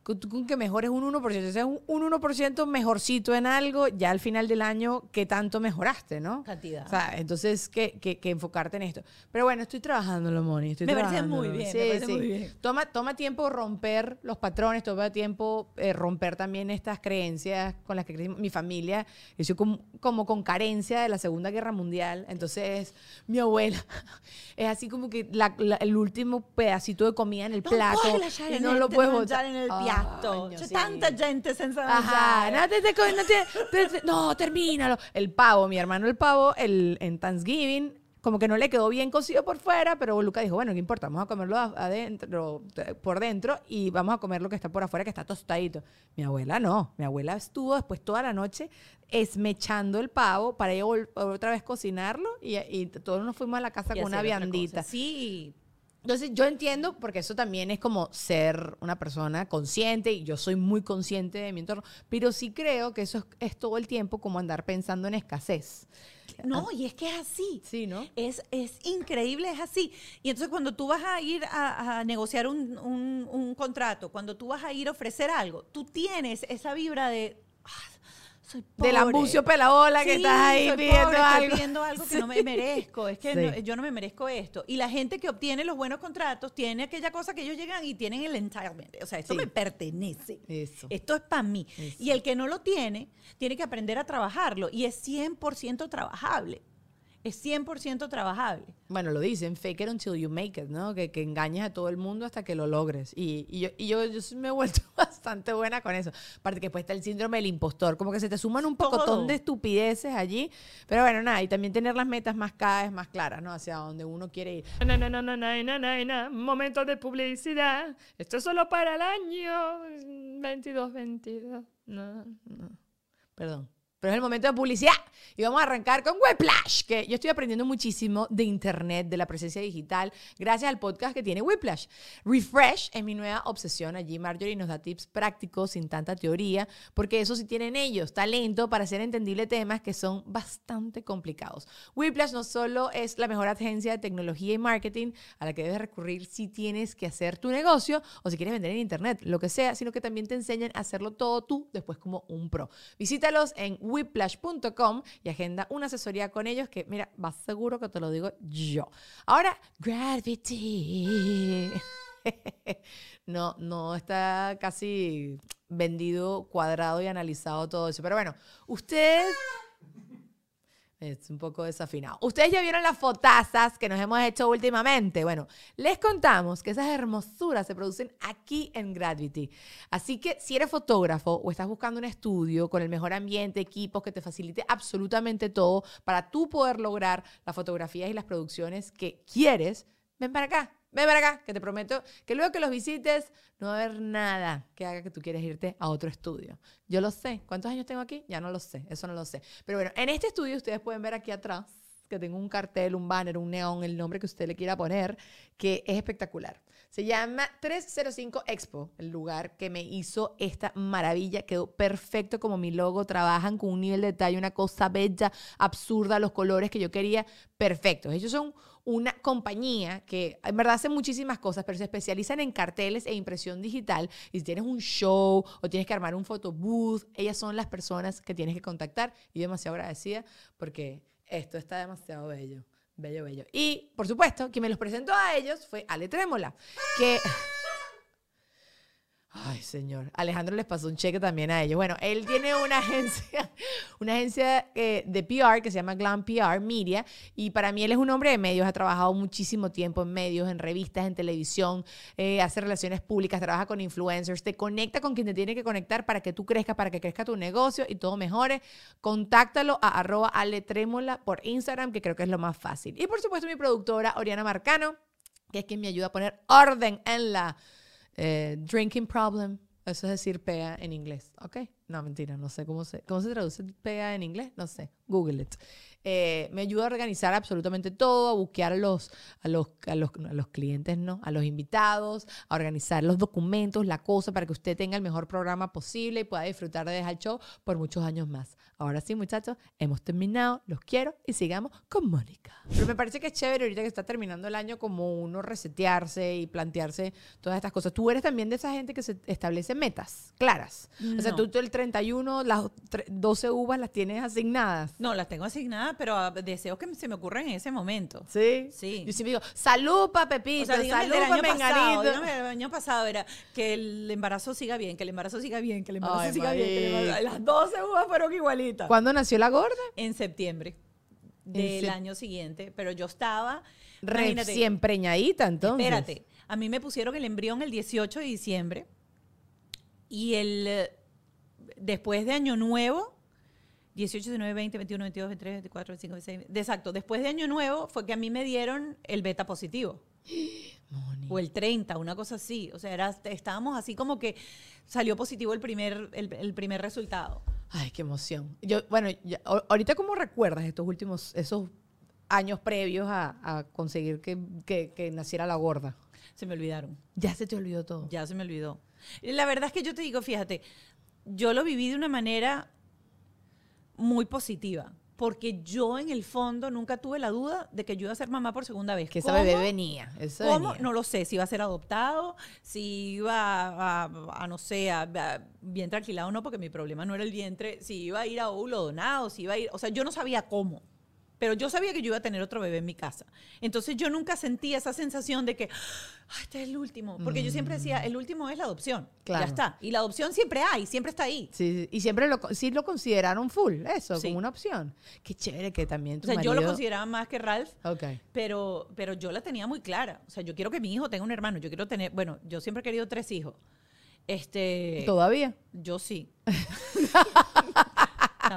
Con, que mejores un 1%, si sea un, un 1% mejorcito en algo, ya al final del año, ¿qué tanto mejoraste, no? Cantidad. O sea, entonces, que, que, que enfocarte en esto. Pero bueno, estoy trabajándolo, Moni. Estoy Me parece muy bien, Sí, me parece sí. muy bien. Toma, toma tiempo romper los patrones, toma tiempo eh, romper también estas creencias con las que crecimos. Mi familia, yo soy como, como con carencia de la Segunda Guerra Mundial. Entonces, mi abuela (laughs) es así como que la- la- el último pedacito de comida en el plato. puedes lasciare y no lo puedes botar. en el Ay, no, C'è sí. tanta gente senza Ajá, mangiare. no, te- te- no, te- te- te- no, termínalo. El pavo, mi hermano el pavo, el, en Thanksgiving, como que no le quedó bien cocido por fuera, pero Luca dijo, bueno, ¿qué importa? Vamos a comerlo adentro, por dentro y vamos a comer lo que está por afuera, que está tostadito. Mi abuela no, mi abuela estuvo después toda la noche esmechando el pavo para otra vez cocinarlo y, y todos nos fuimos a la casa Y con una viandita. Sí, Entonces yo entiendo, porque eso también es como ser una persona consciente, y yo soy muy consciente de mi entorno, pero sí creo que eso es, es todo el tiempo como andar pensando en escasez. No, y es que es así. Sí, ¿no? Es, es increíble, es así. Y entonces cuando tú vas a ir a, a negociar un, un- un contrato, cuando tú vas a ir a ofrecer algo, tú tienes esa vibra de... "Ah, soy pobre. Del ambucio pelabola que Sí, estás ahí soy pidiendo pobre, estoy algo. pidiendo algo que no me (laughs) merezco. Es que Sí. no- yo no me merezco esto. Y la gente que obtiene los buenos contratos tiene aquella cosa que ellos llegan y tienen el entitlement. O sea, esto me pertenece. Eso. Esto es para mí. Eso. Y el que no lo tiene, tiene que aprender a trabajarlo. Y es 100% trabajable. Es 100% trabajable. Bueno, lo dicen, fake it until you make it, ¿no? Que, que engañes a todo el mundo hasta que lo logres. Y, y yo, y yo, yo me he vuelto (laughs) bastante buena con eso. Aparte que después está el síndrome del impostor, como que se te suman un Todo. pocotón de estupideces allí. Pero bueno, nada, y también tener las metas más cada vez más claras, ¿no? Hacia donde uno quiere ir. Na, na, na, na, na, na, na, na. Momento de publicidad. Esto es solo para el año 22, 22. No, no. Perdón. Pero es el momento de publicidad. Y vamos a arrancar con Whiplash, que yo estoy aprendiendo muchísimo de internet, de la presencia digital, gracias al podcast que tiene Whiplash. Refresh es mi nueva obsesión. Allí Marjorie nos da tips prácticos sin tanta teoría, porque eso sí tienen ellos, talento para hacer entendible temas que son bastante complicados. Whiplash no solo es la mejor agencia de tecnología y marketing a la que debes recurrir si tienes que hacer tu negocio o si quieres vender en internet, lo que sea, sino que también te enseñan a hacerlo todo tú después como un pro. Visítalos en whiplash.com y agenda una asesoría con ellos que, mira, vas seguro que te lo digo yo. Ahora, Gravity. (laughs) No, no está casi vendido, cuadrado y analizado todo eso. Pero bueno, ustedes es un poco desafinado. Ustedes ya vieron las fotazas que nos hemos hecho últimamente. Bueno, les contamos que esas hermosuras se producen aquí en Gravity. Así que si eres fotógrafo o estás buscando un estudio con el mejor ambiente, equipos que te facilite absolutamente todo para tú poder lograr las fotografías y las producciones que quieres, ven para acá. Ven para acá, que te prometo que luego que los visites no va a haber nada que haga que tú quieras irte a otro estudio. Yo lo sé. ¿Cuántos años tengo aquí? Ya no lo sé. Eso no lo sé. Pero bueno, en este estudio ustedes pueden ver aquí atrás que tengo un cartel, un banner, un neón, el nombre que usted le quiera poner, que es espectacular. Se llama 305 Expo, el lugar que me hizo esta maravilla. Quedó perfecto como mi logo. Trabajan con un nivel de detalle, una cosa bella, absurda, los colores que yo quería, perfectos. Ellos son una compañía que en verdad hace muchísimas cosas, pero se especializan en carteles e impresión digital. Y si tienes un show o tienes que armar un photobooth, ellas son las personas que tienes que contactar. Y demasiado agradecida porque esto está demasiado bello. Bello, bello. Y, por supuesto, quien me los presentó a ellos fue Ale Trémola, que... Ay, señor. Alejandro les pasó un cheque también a ellos. Bueno, él tiene una (laughs) agencia, una agencia eh, de PR que se llama Glam PR Media. Y para mí él es un hombre de medios. Ha trabajado muchísimo tiempo en medios, en revistas, en televisión. eh, hace relaciones públicas, trabaja con influencers. Te conecta con quien te tiene que conectar para que tú crezcas, para que crezca tu negocio y todo mejore. Contáctalo a arroba aletrémola por Instagram, que creo que es lo más fácil. Y por supuesto mi productora Oriana Marcano, que es quien me ayuda a poner orden en la eh, drinking problem. Eso es decir pea en inglés, ¿ok? No, mentira, no sé cómo se, cómo se traduce pea en inglés, no sé, Google it. Eh, me ayuda a organizar absolutamente todo, a buquear a los, a, los, a, los, a los clientes, ¿no? A los invitados, a organizar los documentos, la cosa, para que usted tenga el mejor programa posible y pueda disfrutar de dejar show por muchos años más. Ahora sí, muchachos, hemos terminado, los quiero y sigamos con Mónica. Pero me parece que es chévere ahorita que está terminando el año como uno resetearse y plantearse todas estas cosas. Tú eres también de esa gente que se establece metas claras. O sea, tú, tú el 31, las tre- 12 uvas las tienes asignadas. No, las tengo asignadas, pero ah, deseo que se me ocurran en ese momento. Sí. Sí. Yo siempre digo, salud pa Pepito, O sea, el salud del pa Menganito. dígame el año pasado era que el embarazo siga bien, que el embarazo siga bien, que el embarazo Ay, siga bien. que el embarazo-. Las 12 uvas fueron igualitas. ¿Cuándo nació la gorda? En septiembre del año siguiente, pero yo estaba, Recién preñadita, entonces. espérate, a mí me pusieron el embrión el 18 de diciembre y el eh, después de Año Nuevo 18, 19, 20, 21, 22, 23, 24, 25, 26. Exacto. Después de Año Nuevo fue que a mí me dieron el beta positivo. (gasps) Moni. O el 30, una cosa así. O sea, era, estábamos así como que salió positivo el primer, el, el primer resultado. Ay, qué emoción. Yo, bueno, ya- ahorita cómo recuerdas estos últimos, esos años previos a, a conseguir que, que- que naciera la gorda? Se me olvidaron. Ya se te olvidó todo. Ya se me olvidó. La verdad es que yo te digo, fíjate, yo lo viví de una manera muy positiva. Porque yo en el fondo nunca tuve la duda de que yo iba a ser mamá por segunda vez. Que esa ¿Cómo? bebé venía. eso ¿Cómo? venía. No lo sé. Si iba a ser adoptado, si iba a, a- a, no sé, a, a vientre alquilado o no, porque mi problema no era el vientre. Si iba a ir a óvulo donado, si iba a ir. O sea, yo no sabía cómo. Pero yo sabía que yo iba a tener otro bebé en mi casa. Entonces yo nunca sentía esa sensación de que, "Ay, este es el último. Porque yo siempre decía, el último es la adopción. Claro. Ya está. Y la adopción siempre hay, siempre está ahí. Sí, y siempre lo, sí lo consideraron full, eso, Sí. como una opción. Qué chévere que también O tu sea, yo lo consideraba más que Ralph. Ok. Pero, pero yo la tenía muy clara. O sea, yo quiero que mi hijo tenga un hermano. Yo quiero tener, bueno, yo siempre he querido tres hijos. Este, ¿Todavía? yo sí. (laughs)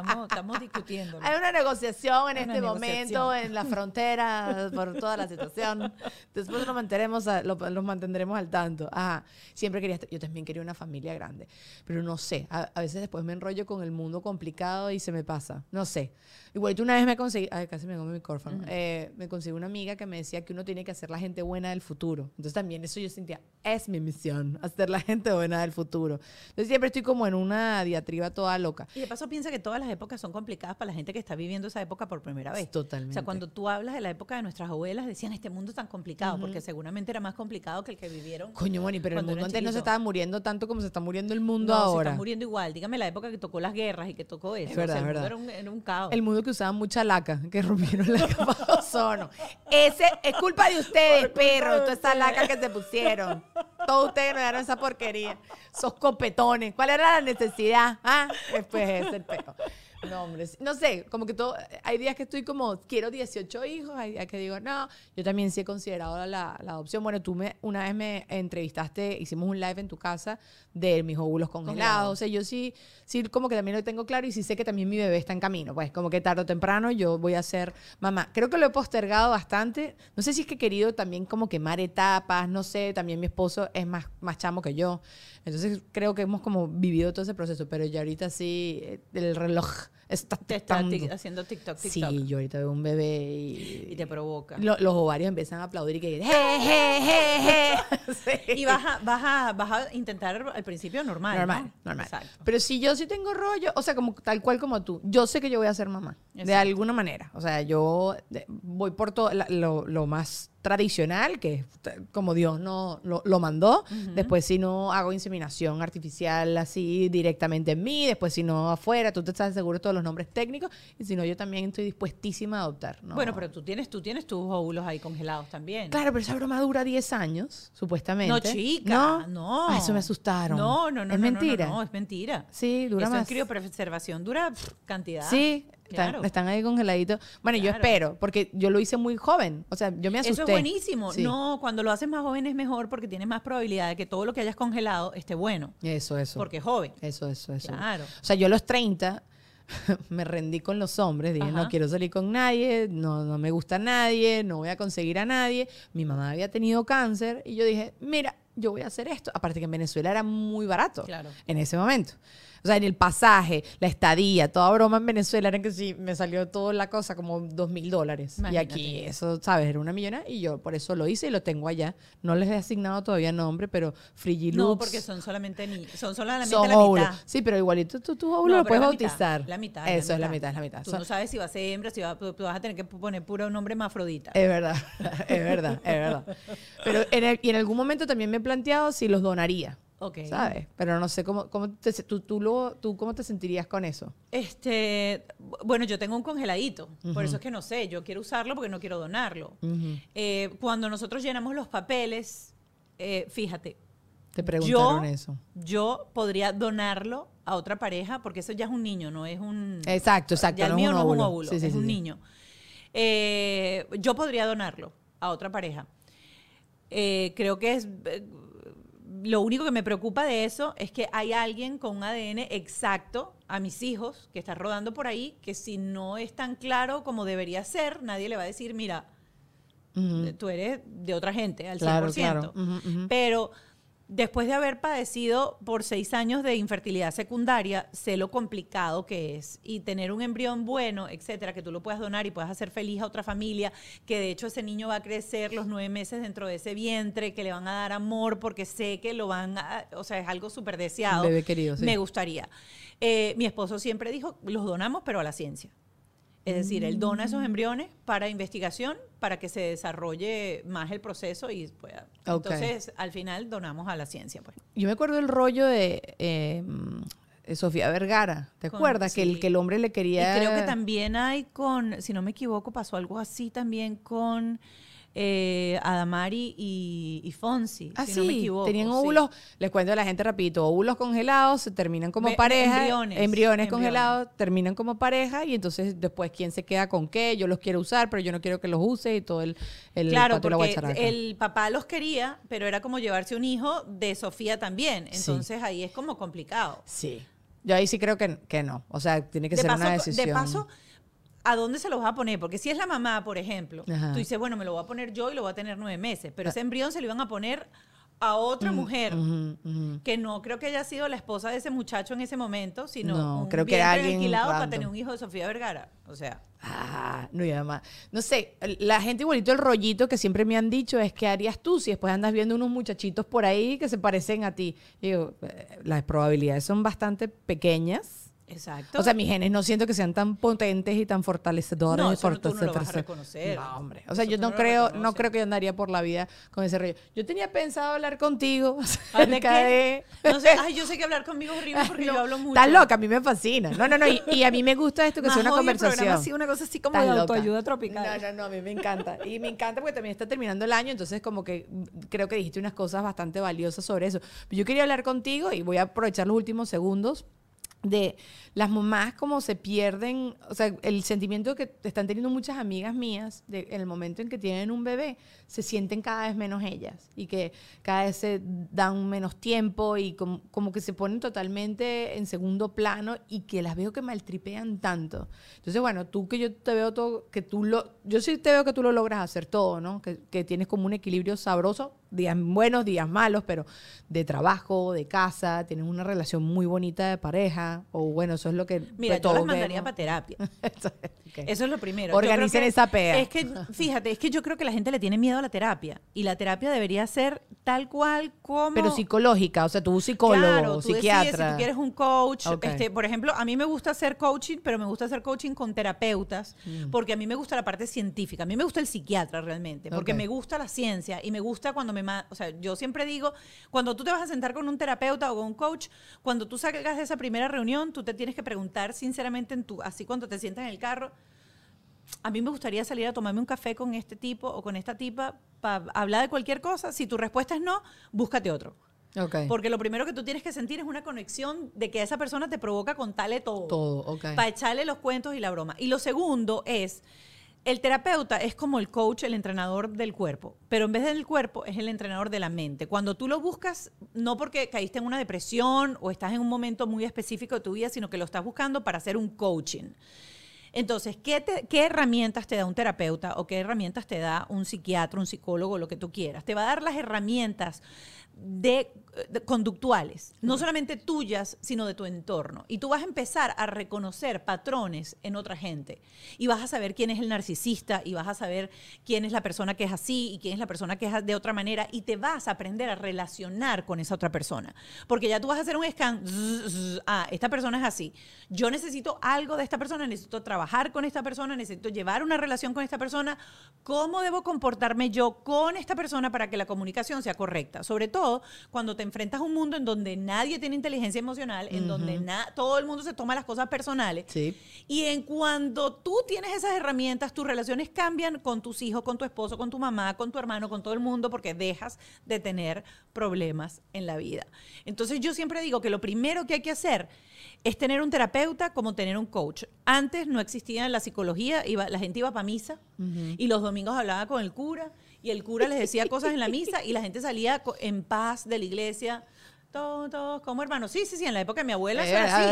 estamos, estamos discutiendo. Hay una negociación en Hay este momento en la frontera por toda la situación. Después lo mantendremos, a- lo, lo mantendremos al tanto. Ajá. Siempre quería, yo también quería una familia grande, pero no sé. A, a veces después me enrollo con el mundo complicado y se me pasa. No sé. Igual una vez me conseguí, ay, casi me come mi micrófono. Eh, me conseguí una amiga que me decía que uno tiene que hacer la gente buena del futuro. Entonces también eso yo sentía, es mi misión, hacer la gente buena del futuro. Entonces siempre estoy como en una diatriba toda loca. Y de paso piensa que todas las épocas son complicadas para la gente que está viviendo esa época por primera vez. Totalmente. O sea, cuando tú hablas de la época de nuestras abuelas, decían, este mundo es tan complicado, porque seguramente era más complicado que el que vivieron. Coño, Moni, pero el mundo antes no se estaba muriendo tanto como se está muriendo el mundo No, se ahora. están muriendo igual. Dígame la época que tocó las guerras y que tocó eso. Es verdad, O sea, el es verdad. mundo Era un, era un caos. El mundo que usaba mucha laca, que rompieron la capa de ozono. Ese es culpa de ustedes, perros, toda esa laca que se pusieron. Todos ustedes me dieron esa porquería. Esos copetones. ¿Cuál era la necesidad? Ah, después es el peo. No, hombre, no sé, como que todo, hay días que estoy como, quiero 18 hijos, hay días que digo, no, yo también sí he considerado la, la adopción. Bueno, tú me, una vez me entrevistaste, hicimos un live en tu casa de mis óvulos congelados. Congelados. O sea, yo sí, sí, como que también lo tengo claro y sí sé que también mi bebé está en camino. Pues como que tarde o temprano yo voy a ser mamá. Creo que lo he postergado bastante. No sé si es que he querido también como quemar etapas, no sé. También mi esposo es más, más chamo que yo. Entonces creo que hemos como vivido todo ese proceso. Pero ya ahorita sí, eh, el reloj está Te está tic- haciendo TikTok, TikTok. Sí, yo ahorita veo un bebé y... Y te provoca. lo- los ovarios empiezan a aplaudir y que... Je, je, je, je. (laughs) Sí. Y vas a, vas, a, vas a intentar al principio normal. Normal, ¿no? normal. Exacto. Pero si yo sí tengo rollo, o sea, como tal cual como tú, yo sé que yo voy a ser mamá, de alguna manera. O sea, yo voy por todo lo, lo más tradicional, que es como Dios no lo, lo mandó. Después si no hago inseminación artificial así directamente en mí, después si no afuera, tú te estás seguro de todos los nombres técnicos, y si no, yo también estoy dispuestísima a adoptar. ¿no? Bueno, pero tú tienes, tú tienes tus óvulos ahí congelados también. Claro, pero esa broma dura 10 años, supuestamente. No, chica, no. Ah, eso me asustaron. No, no, no. Es no, no, mentira. No, es mentira. Sí, dura Eso más. en criopreservación dura pff, cantidad. Sí, están, Claro. están ahí congeladitos. Bueno, yo espero, porque yo lo hice muy joven. O sea, yo me asusté. Eso es buenísimo. Sí. No, cuando lo haces más joven es mejor porque tienes más probabilidad de que todo lo que hayas congelado esté bueno. Eso, eso. Porque es joven. Eso, eso, eso. Claro. O sea, yo a los 30 (laughs) me rendí con los hombres. Dije, Ajá. no quiero salir con nadie, no, no me gusta nadie, no voy a conseguir a nadie. Mi mamá había tenido cáncer y yo dije, mira, yo voy a hacer esto. Aparte que en Venezuela era muy barato Claro. en ese momento. O sea, en el pasaje, la estadía, toda broma en Venezuela era que sí, me salió toda la cosa como dos mil dólares. Y aquí eso, ¿sabes? Era una millona y yo por eso lo hice y lo tengo allá. No les he asignado todavía nombre, pero Frigilux. No, porque son solamente ni, son solamente son la óvulos. mitad. Sí, pero igualito tú tus No, óvulos lo puedes la mitad, bautizar. La mitad. Eso es la mitad, es la mitad. Tú no sabes si va a ser hembra, si va, tú tú vas a tener que poner puro nombre mafrodita. Es verdad, (laughs) es verdad, es verdad. Pero en, el- y en algún momento también me he planteado si los donaría, ok. ¿sabes? Pero no sé cómo, cómo te, tú, tú, lo- tú cómo te sentirías con eso. Este, bu- bueno, yo tengo un congeladito, por eso es que no sé, yo quiero usarlo porque no quiero donarlo. Eh, cuando nosotros llenamos los papeles, eh, fíjate, Te preguntaron yo, eso. yo podría donarlo a otra pareja porque eso ya es un niño, no es un... Exacto, exacto. Ya el no mío es no es un óvulo. óvulo, Sí, sí, es sí, un niño. Eh, yo podría donarlo a otra pareja. Creo que es lo único que me preocupa de eso es que hay alguien con un ADN exacto a mis hijos que está rodando por ahí, que si no es tan claro como debería ser, nadie le va a decir, mira, tú eres de otra gente al 100%. Claro, claro. Ujú, ujú. Pero después de haber padecido por seis años de infertilidad secundaria, sé lo complicado que es. Y tener un embrión bueno, etcétera, que tú lo puedas donar y puedas hacer feliz a otra familia, que de hecho ese niño va a crecer los nueve meses dentro de ese vientre, que le van a dar amor porque sé que lo van a. O sea, es algo súper deseado. Bebé querido, sí. Me gustaría. Eh, mi esposo siempre dijo: los donamos, pero a la ciencia. Es decir, él dona Mm. esos embriones para investigación, para que se desarrolle más el proceso y pueda. Entonces, al final donamos a la ciencia, pues. Yo me acuerdo del rollo de eh, eh, Sofía Vergara. ¿Te Con- acuerdas? Que, el, que el hombre le Y quería. creo que también hay con, si no me equivoco, pasó algo así también con eh, Adamari y, y Fonsi, Ah, si sí, no me equivoco. tenían sí. óvulos, les cuento a la gente rapidito, óvulos congelados, se terminan como pareja, embriones, embriones, congelados, terminan como pareja y entonces después quién se queda con qué, yo los quiero usar, pero yo no quiero que los use y todo el, el Claro, porque el papá los quería, pero era como llevarse un hijo de Sofía también. Sí. Entonces ahí es como complicado. Sí. Yo ahí sí creo que, que no. O sea, tiene que de ser paso, una decisión. De paso, ¿a dónde se los vas a poner? Porque si es la mamá, por ejemplo, Ajá. tú dices, bueno, me lo voy a poner yo y lo voy a tener nueve meses, pero ese embrión se lo iban a poner a otra mujer. Ujú, ujú. que no creo que haya sido la esposa de ese muchacho en ese momento, sino No, un creo que era alguien alquilado para tener un hijo de Sofía Vergara. O sea, Ah, no, y además, no sé, la gente igualito el rollito que siempre me han dicho es que harías tú si después andas viendo unos muchachitos por ahí que se parecen a ti. Digo, eh, las probabilidades son bastante pequeñas. Exacto. O sea, mis genes no siento que sean tan potentes y tan fortalecedores. No, eso no- tú no lo vas a reconocer. No, hombre. O sea, Eso yo no, no creo, no creo que yo andaría por la vida con ese rollo. Yo tenía pensado hablar contigo ¿Ah, ¿de acerca qué? de... No sé, (laughs) ay, yo sé que hablar conmigo es horrible porque yo hablo mucho. Estás loca, a mí me fascina. No, no, no. Y, y a mí me gusta esto que sea una conversación. programa así, una cosa así como Estás de loca. autoayuda tropical. No, no, no, a mí me encanta. Y me encanta porque también está terminando el año, entonces como que creo que dijiste unas cosas bastante valiosas sobre eso. Yo quería hablar contigo y voy a aprovechar los últimos segundos de las mamás como se pierden, o sea, el sentimiento que están teniendo muchas amigas mías de, en el momento en que tienen un bebé, se sienten cada vez menos ellas y que cada vez se dan menos tiempo y como, como que se ponen totalmente en segundo plano y que las veo que maltripean tanto. Entonces, bueno, tú que yo te veo todo, que tú lo, yo sí te veo que tú lo logras hacer todo, ¿no? Que, que tienes como un equilibrio sabroso, días buenos, días malos, pero de trabajo, de casa, tienes una relación muy bonita de pareja, o bueno, eso es lo que Mira, yo las mandaría para terapia. (laughs) Eso es, ok. Eso es lo primero. Organicen esa pea. Es que, fíjate, es que yo creo que la gente le tiene miedo a la terapia. Y la terapia debería ser tal cual como... Pero psicológica, o sea, tú psicólogo, Claro, tú decides psiquiatra. si tú quieres un coach. Este, por ejemplo, a mí me gusta hacer coaching, pero me gusta hacer coaching con terapeutas, Mm. porque a mí me gusta la parte científica. A mí me gusta el psiquiatra realmente, porque me gusta la ciencia y me gusta cuando me... O sea, yo siempre digo, cuando tú te vas a sentar con un terapeuta o con un coach, cuando tú salgas de esa primera reunión, tú te tienes que preguntar sinceramente, en tu, así cuando te sientas en el carro, a mí me gustaría salir a tomarme un café con este tipo o con esta tipa para hablar de cualquier cosa. Si tu respuesta es no, búscate otro. Porque lo primero que tú tienes que sentir es una conexión de que esa persona te provoca contarle todo. Todo, ok. Para echarle los cuentos y la broma. Y lo segundo es, el terapeuta es como el coach, el entrenador del cuerpo, pero en vez del cuerpo es el entrenador de la mente. Cuando tú lo buscas, no porque caíste en una depresión o estás en un momento muy específico de tu vida, sino que lo estás buscando para hacer un coaching. Entonces, ¿qué, te- ¿qué herramientas te da un terapeuta o qué herramientas te da un psiquiatra, un psicólogo, lo que tú quieras? Te va a dar las herramientas de conductuales, no solamente tuyas, sino de tu entorno. Y tú vas a empezar a reconocer patrones en otra gente. Y vas a saber quién es el narcisista y vas a saber quién es la persona que es así y quién es la persona que es de otra manera. Y te vas a aprender a relacionar con esa otra persona. Porque ya tú vas a hacer un scan. zzz, zzz, ah, esta persona es así. Yo necesito algo de esta persona, necesito trabajar con esta persona, necesito llevar una relación con esta persona. ¿Cómo debo comportarme yo con esta persona para que la comunicación sea correcta? Sobre todo cuando te enfrentas a un mundo en donde nadie tiene inteligencia emocional, en donde na- todo el mundo se toma las cosas personales. Sí. Y en cuando tú tienes esas herramientas, tus relaciones cambian con tus hijos, con tu esposo, con tu mamá, con tu hermano, con todo el mundo, porque dejas de tener problemas en la vida. Entonces yo siempre digo que lo primero que hay que hacer es tener un terapeuta como tener un coach. Antes no existía la psicología, iba, la gente iba para misa y los domingos hablaba con el cura y el cura les decía cosas en la misa y la gente salía en paz de la iglesia. Todos, todos como hermanos. Sí, sí, sí, en la época de mi abuela eso era así.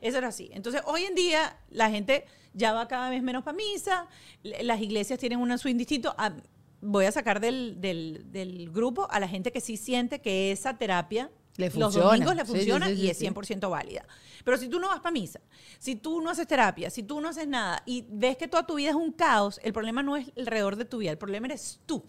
Eso era así. Entonces, hoy en día la gente ya va cada vez menos para misa, las iglesias tienen un swing distinto. Ah, voy a sacar del, del- del grupo a la gente que sí siente que esa terapia Le los domingos le sí, funciona sí, sí, y es sí. 100% válida. Pero si tú no vas para misa, si tú no haces terapia, si tú no haces nada y ves que toda tu vida es un caos, el problema no es alrededor de tu vida, el problema eres tú.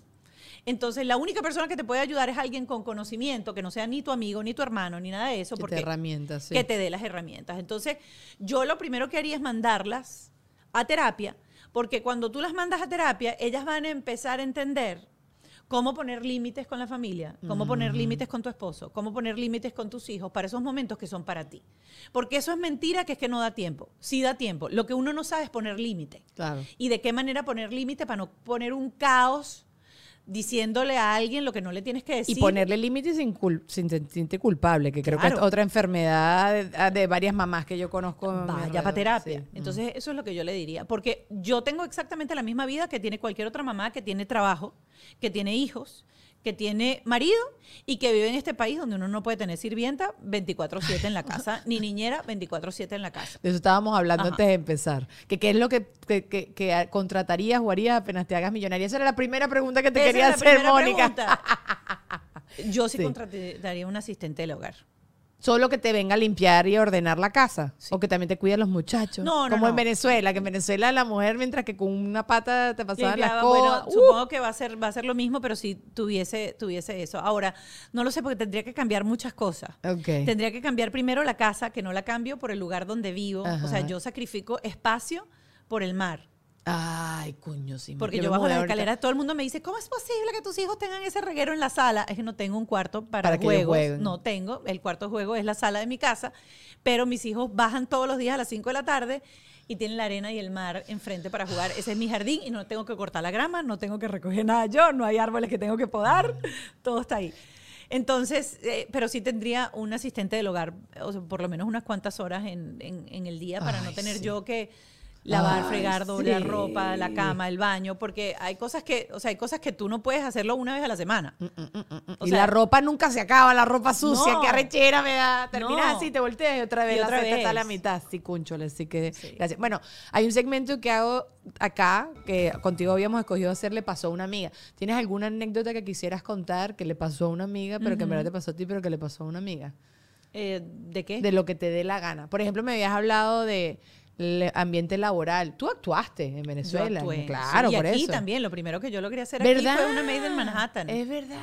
Entonces, la única persona que te puede ayudar es alguien con conocimiento, que no sea ni tu amigo, ni tu hermano, ni nada de eso, Que te porque herramientas, sí. que te dé las herramientas. Entonces, yo lo primero que haría es mandarlas a terapia, porque cuando tú las mandas a terapia, ellas van a empezar a entender cómo poner límites con la familia, cómo poner límites con tu esposo, cómo poner límites con tus hijos para esos momentos que son para ti. Porque eso es mentira que es que no da tiempo. Sí da tiempo. Lo que uno no sabe es poner límite. Claro. Y de qué manera poner límite para no poner un caos diciéndole a alguien lo que no le tienes que decir. Y ponerle límites sin, cul- sin sentirte culpable, que creo que es otra enfermedad de, de varias mamás que yo conozco. Vaya para terapia. Sí. Entonces, eso es lo que yo le diría. Porque yo tengo exactamente la misma vida que tiene cualquier otra mamá que tiene trabajo, que tiene hijos, que tiene marido y que vive en este país donde uno no puede tener sirvienta 24-7 en la casa, (laughs) ni niñera 24-7 en la casa. De eso estábamos hablando Ajá. antes de empezar. Que qué es lo que, que, que- que contratarías o harías apenas te hagas millonaria. Esa era la primera pregunta que te Esa quería hacer, Mónica. (laughs) Yo sí, Sí. contrataría un asistente del hogar. Solo que te venga a limpiar y ordenar la casa. O que también te cuide a los muchachos. No, no, Como en. Venezuela, que en Venezuela la mujer, mientras que con una pata te pasaban las cosas. bueno, ¡uh! supongo que va a ser va a ser lo mismo, pero si tuviese tuviese eso. Ahora, no lo sé porque tendría que cambiar muchas cosas. Tendría que cambiar primero la casa, que no la cambio por el lugar donde vivo. O sea, yo sacrifico espacio por el mar. Ay, coño, sí. Porque me yo bajo las escaleras, todo el mundo me dice, ¿cómo es posible que tus hijos tengan ese reguero en la sala? Es que no tengo un cuarto para, Para juegos. No tengo. El cuarto de juego es la sala de mi casa. Pero mis hijos bajan todos los días a las 5 de la tarde y tienen la arena y el mar enfrente para jugar. Ese es mi jardín y no tengo que cortar la grama, no tengo que recoger nada yo, no hay árboles que tengo que podar, todo está ahí. Entonces, eh, pero sí tendría un asistente del hogar, o sea, por lo menos unas cuantas horas en, en- en el día para no tener sí. yo que lavar, Ay, fregar, doblar sí. ropa, la cama, el baño, porque hay cosas que, o sea, hay cosas que tú no puedes hacerlo una vez a la semana. O y sea, la ropa nunca se acaba, la ropa sucia, No. qué arrechera me da. Terminas No. así, te volteas y otra vez Y la otra está a la mitad. Sí, cunchole, así que Sí. gracias. Bueno, hay un segmento que hago acá, que contigo habíamos escogido hacer, le pasó a una amiga. ¿Tienes alguna anécdota que quisieras contar que le pasó a una amiga, pero que en verdad te pasó a ti, pero que le pasó a una amiga? eh, ¿De qué? De lo que te dé la gana. Por ejemplo, me habías hablado de el ambiente laboral. Tú actuaste en Yo Venezuela. actué, claro, sí, y por aquí eso. también, lo primero que yo logré hacer ¿Verdad? aquí fue una maid en Manhattan. Es verdad.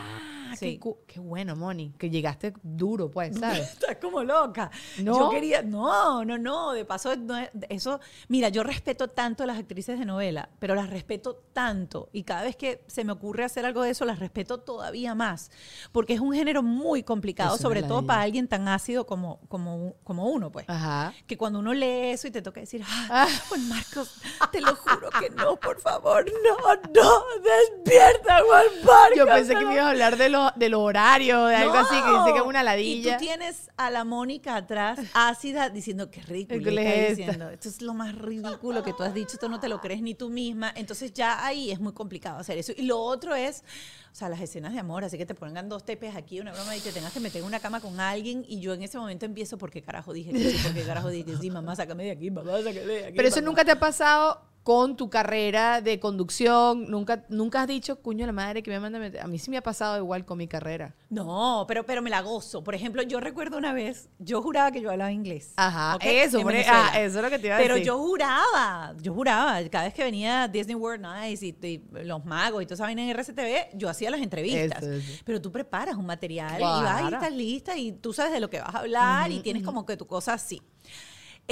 Sí. Qué, qué bueno, Moni. Que llegaste duro, pues, (laughs) ¿sabes? Estás como loca. ¿No? Yo quería, no, no, no, de paso, no es- eso, mira, yo respeto tanto a las actrices de novela, pero las respeto tanto y cada vez que se me ocurre hacer algo de eso, las respeto todavía más, porque es un género muy complicado, Es una sobre todo para alguien tan ácido como, como, como uno, pues. Ajá. Que cuando uno lee eso y te toca decir, ah, Ah. Juan Marcos, te lo juro que no, por favor, no, no, despierta, Juan Marcos. Yo pensé que no". me ibas a hablar de, lo, del horario, de algo así, que dice que es una Y ladilla. tú tienes a la Mónica atrás, ácida, diciendo qué ridículo. ¿Qué le está es diciendo. Esto es lo más ridículo que tú has dicho, esto no te lo crees ni tú misma. Entonces ya ahí es muy complicado hacer eso. Y lo otro es, o sea, las escenas de amor, así que te pongan dos tepes aquí, una broma, y te tengas que meter en una cama con alguien. Y yo en ese momento empiezo, ¿por qué carajo dije que sí? ¿Por qué carajo dije sí? Mamá, sácame de aquí, mamá, sácame de aquí. Pero eso mamá". nunca te ha pasado con tu carrera de conducción. Nunca, nunca has dicho, cuño, la madre que me manda. a meter". A mí sí me ha pasado igual con mi carrera. No, pero, pero me la gozo. Por ejemplo, yo recuerdo una vez, yo juraba que yo hablaba inglés. Ajá, eso, por- ah, eso es lo que te iba a Pero decir. yo juraba, yo juraba, cada vez que venía Disney World Nights y, y los magos y toda esa vaina en RCTV, yo hacía las entrevistas. Eso, eso. Pero tú preparas un material y vas y estás lista y tú sabes de lo que vas a hablar y tienes como que tu cosa así.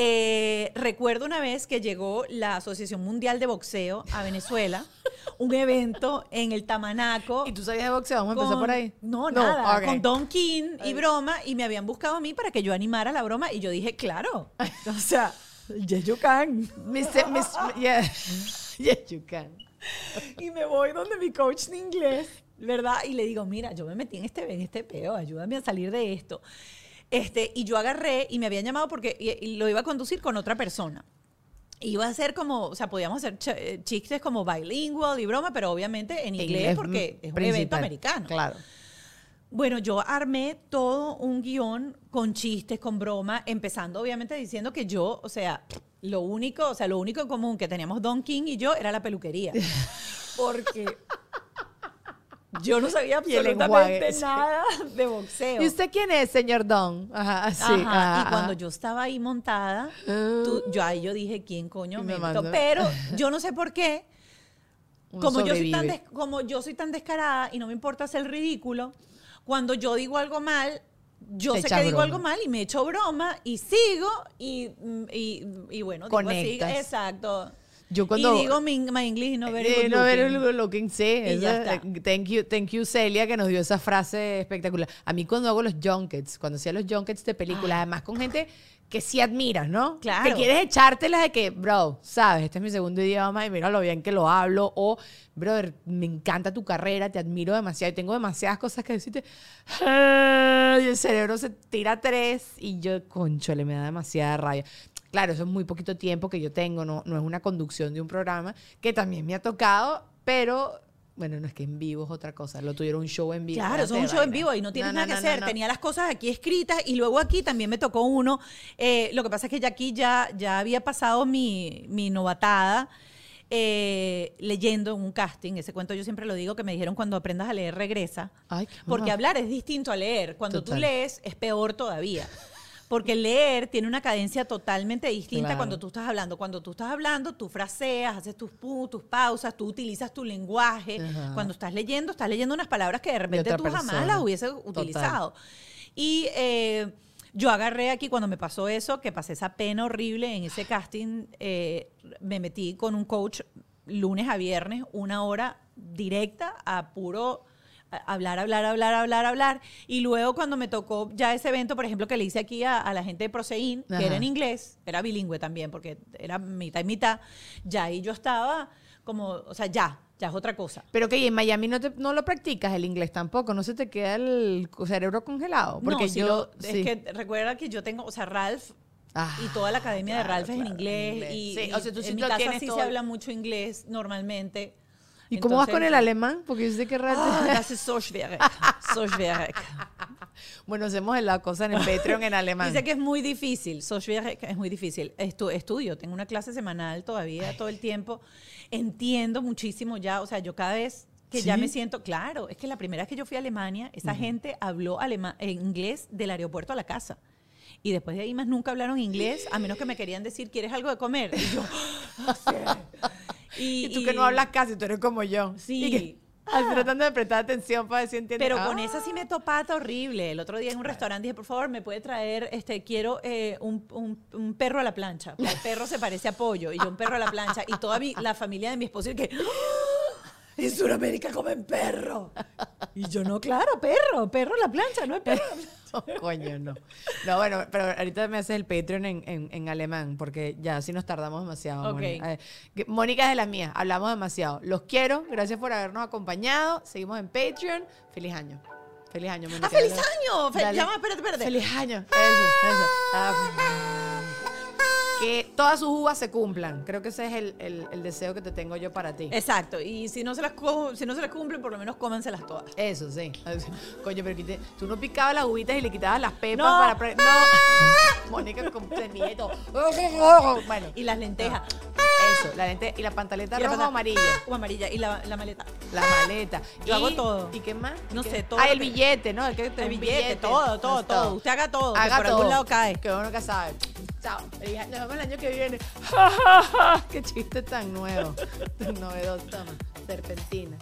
Eh, recuerdo una vez que llegó la Asociación Mundial de Boxeo a Venezuela, (laughs) un evento en el Tamanaco. ¿Y tú sabías de boxeo? Vamos a empezar por ahí. No, nada. ok. Con Don King y broma. Y me habían buscado a mí para que yo animara la broma. Y yo dije, claro. (laughs) O sea, yes you can. Yeah. (laughs) yes, you can. Y me voy donde mi coach de inglés, ¿verdad? Y le digo, mira, yo me metí en este, en este peo, ayúdame a salir de esto. Este, y yo agarré y me habían llamado porque y- y lo iba a conducir con otra persona. iba a ser como, o sea, podíamos hacer ch- eh, chistes como bilingual y broma, pero obviamente en inglés, porque es un evento americano. Claro. Bueno, yo armé todo un guion con chistes, con broma, empezando obviamente diciendo que yo, o sea, lo único, o sea, lo único en común que teníamos Don King y yo era la peluquería. (laughs) Porque yo no sabía absolutamente nada de boxeo. ¿Y usted quién es, señor Don? Ajá, sí. Ajá, ajá, y cuando yo estaba ahí montada, tú- yo ahí yo dije, ¿quién coño me mandó. Pero (laughs) yo no sé por qué, Uno como yo, soy tan des- como yo soy tan descarada y no me importa hacer el ridículo, cuando yo digo algo mal, yo Te sé que digo algo mal y me echo broma y sigo y, mm, y, y bueno, digo así, Conectas. exacto. Yo cuando- y digo mi, my English no very Eh, good no, very looking. good looking, sí. Y ya está. eh, Thank you, thank you, Celia, que nos dio esa frase espectacular. A mí cuando hago los junkets, cuando hacía los junkets de películas, además con gente que sí admiras, ¿no? Claro. Que quieres echártelas de que, bro, sabes, este es mi segundo idioma y mira lo bien que lo hablo. O, brother, me encanta tu carrera, te admiro demasiado y tengo demasiadas cosas que decirte. (laughs) Y el cerebro se tira tres y yo, conchole, me da demasiada rabia. Claro, eso es muy poquito tiempo que yo tengo, no, no es una conducción de un programa que también me ha tocado, pero bueno, no es que en vivo es otra cosa. Lo tuvieron un show en vivo. Claro, eso es un show en vivo y no tienes No, nada que no, hacer. Tenía las cosas aquí escritas y luego aquí también me tocó uno. Eh, lo que pasa es que ya aquí ya, ya había pasado mi, mi novatada eh, leyendo en un casting. Ese cuento yo siempre lo digo que me dijeron cuando aprendas a leer regresa. Ay, Porque hablar es distinto a leer. Cuando Total. tú lees es peor todavía. Porque leer tiene una cadencia totalmente distinta Claro. cuando tú estás hablando. Cuando tú estás hablando, tú fraseas, haces tus, tus pausas, tú utilizas tu lenguaje. Ajá. Cuando estás leyendo, estás leyendo unas palabras que de repente tú jamás las hubieses Total. utilizado. Y eh, yo agarré aquí, cuando me pasó eso, que pasé esa pena horrible en ese casting, eh, me metí con un coach lunes a viernes, una hora directa a puro hablar, hablar, hablar, hablar, hablar. Y luego cuando me tocó ya ese evento, por ejemplo, que le hice aquí a, a la gente de Prosein, que Ajá. era en inglés, era bilingüe también, porque era mitad y mitad, ya ahí yo estaba como, o sea, ya, ya es otra cosa. Pero que ¿y en Miami no, te- no lo practicas el inglés tampoco, no se te queda el cerebro congelado. Porque no, sí yo. lo- sí. es que recuerda que yo tengo, o sea, Ralph Ah, y toda la academia de claro, Ralph es en claro, en inglés, inglés. y, Sí, y o sea, tú sí en mi lo casa sí todo. se habla mucho inglés normalmente. ¿Y cómo vas con el alemán? Porque yo sé que rato. Ah, das (laughs) ist so schwierig. So schwierig. bueno, hacemos la cosa en el Patreon en alemán. Dice que es muy difícil. So schwierig es muy difícil. Estu- estudio, tengo una clase semanal todavía, todo el tiempo. Entiendo muchísimo ya. O sea, yo cada vez que ya ¿Sí? me siento, claro, es que la primera vez que yo fui a Alemania, esa gente habló alema- en inglés del aeropuerto a la casa. Y después de ahí más nunca hablaron inglés, a menos que me querían decir, ¿quieres algo de comer? Y yo, (laughs) y, tú que no hablas casi, tú eres como yo. Sí. Y que- ay, tratando de prestar atención para decir entiendes. Pero con Ah. esa sí me topata horrible. El otro día en un restaurante dije, por favor, me puede traer, este, quiero eh, un, un- un perro a la plancha. El perro se parece a pollo y yo un perro a la plancha. Y toda mi- la familia de mi esposo y que, "¡Ah! (laughs) en Sudamérica comen perro. Y yo, no, claro, perro, perro a la plancha, no es perro. a la plancha". (laughs) Oh, coño, no. No, bueno, pero ahorita me haces el Patreon en, en- en alemán, porque ya sí nos tardamos demasiado. Mónica. Eh, es de las mías, hablamos demasiado. Los quiero, gracias por habernos acompañado. Seguimos en Patreon. Feliz año. Feliz año, Mónica. ¡Ah, feliz año! Fe- Dale. llama, espérate, espérate. Feliz año. Eso, eso. Ah, que todas sus uvas se cumplan. Creo que ese es el, el- el deseo que te tengo yo para ti. Exacto. Y si no se las si no se las cumplen, por lo menos cómanselas todas. Eso, sí. (laughs) Coño, pero quité- tú no picabas las uvitas y le quitabas las pepas No. para... pre- No. (laughs) Mónica con y todo. (laughs) Bueno, Y las lentejas. eso. La lente y la pantaleta Y la roja o amarilla. O amarilla. Y la, la maleta. La maleta. Yo hago todo. ¿Y qué más? ¿Y No qué? sé, todo Ah, el que- billete, ¿no? El, que El billete, todo, todo, todo. Usted haga todo, que Haga por todo. algún lado cae. Que uno nunca sabe. Chao. Nos vemos el año que viene. (laughs) Qué chiste tan nuevo. (laughs) Tan novedoso. Toma. Serpentina.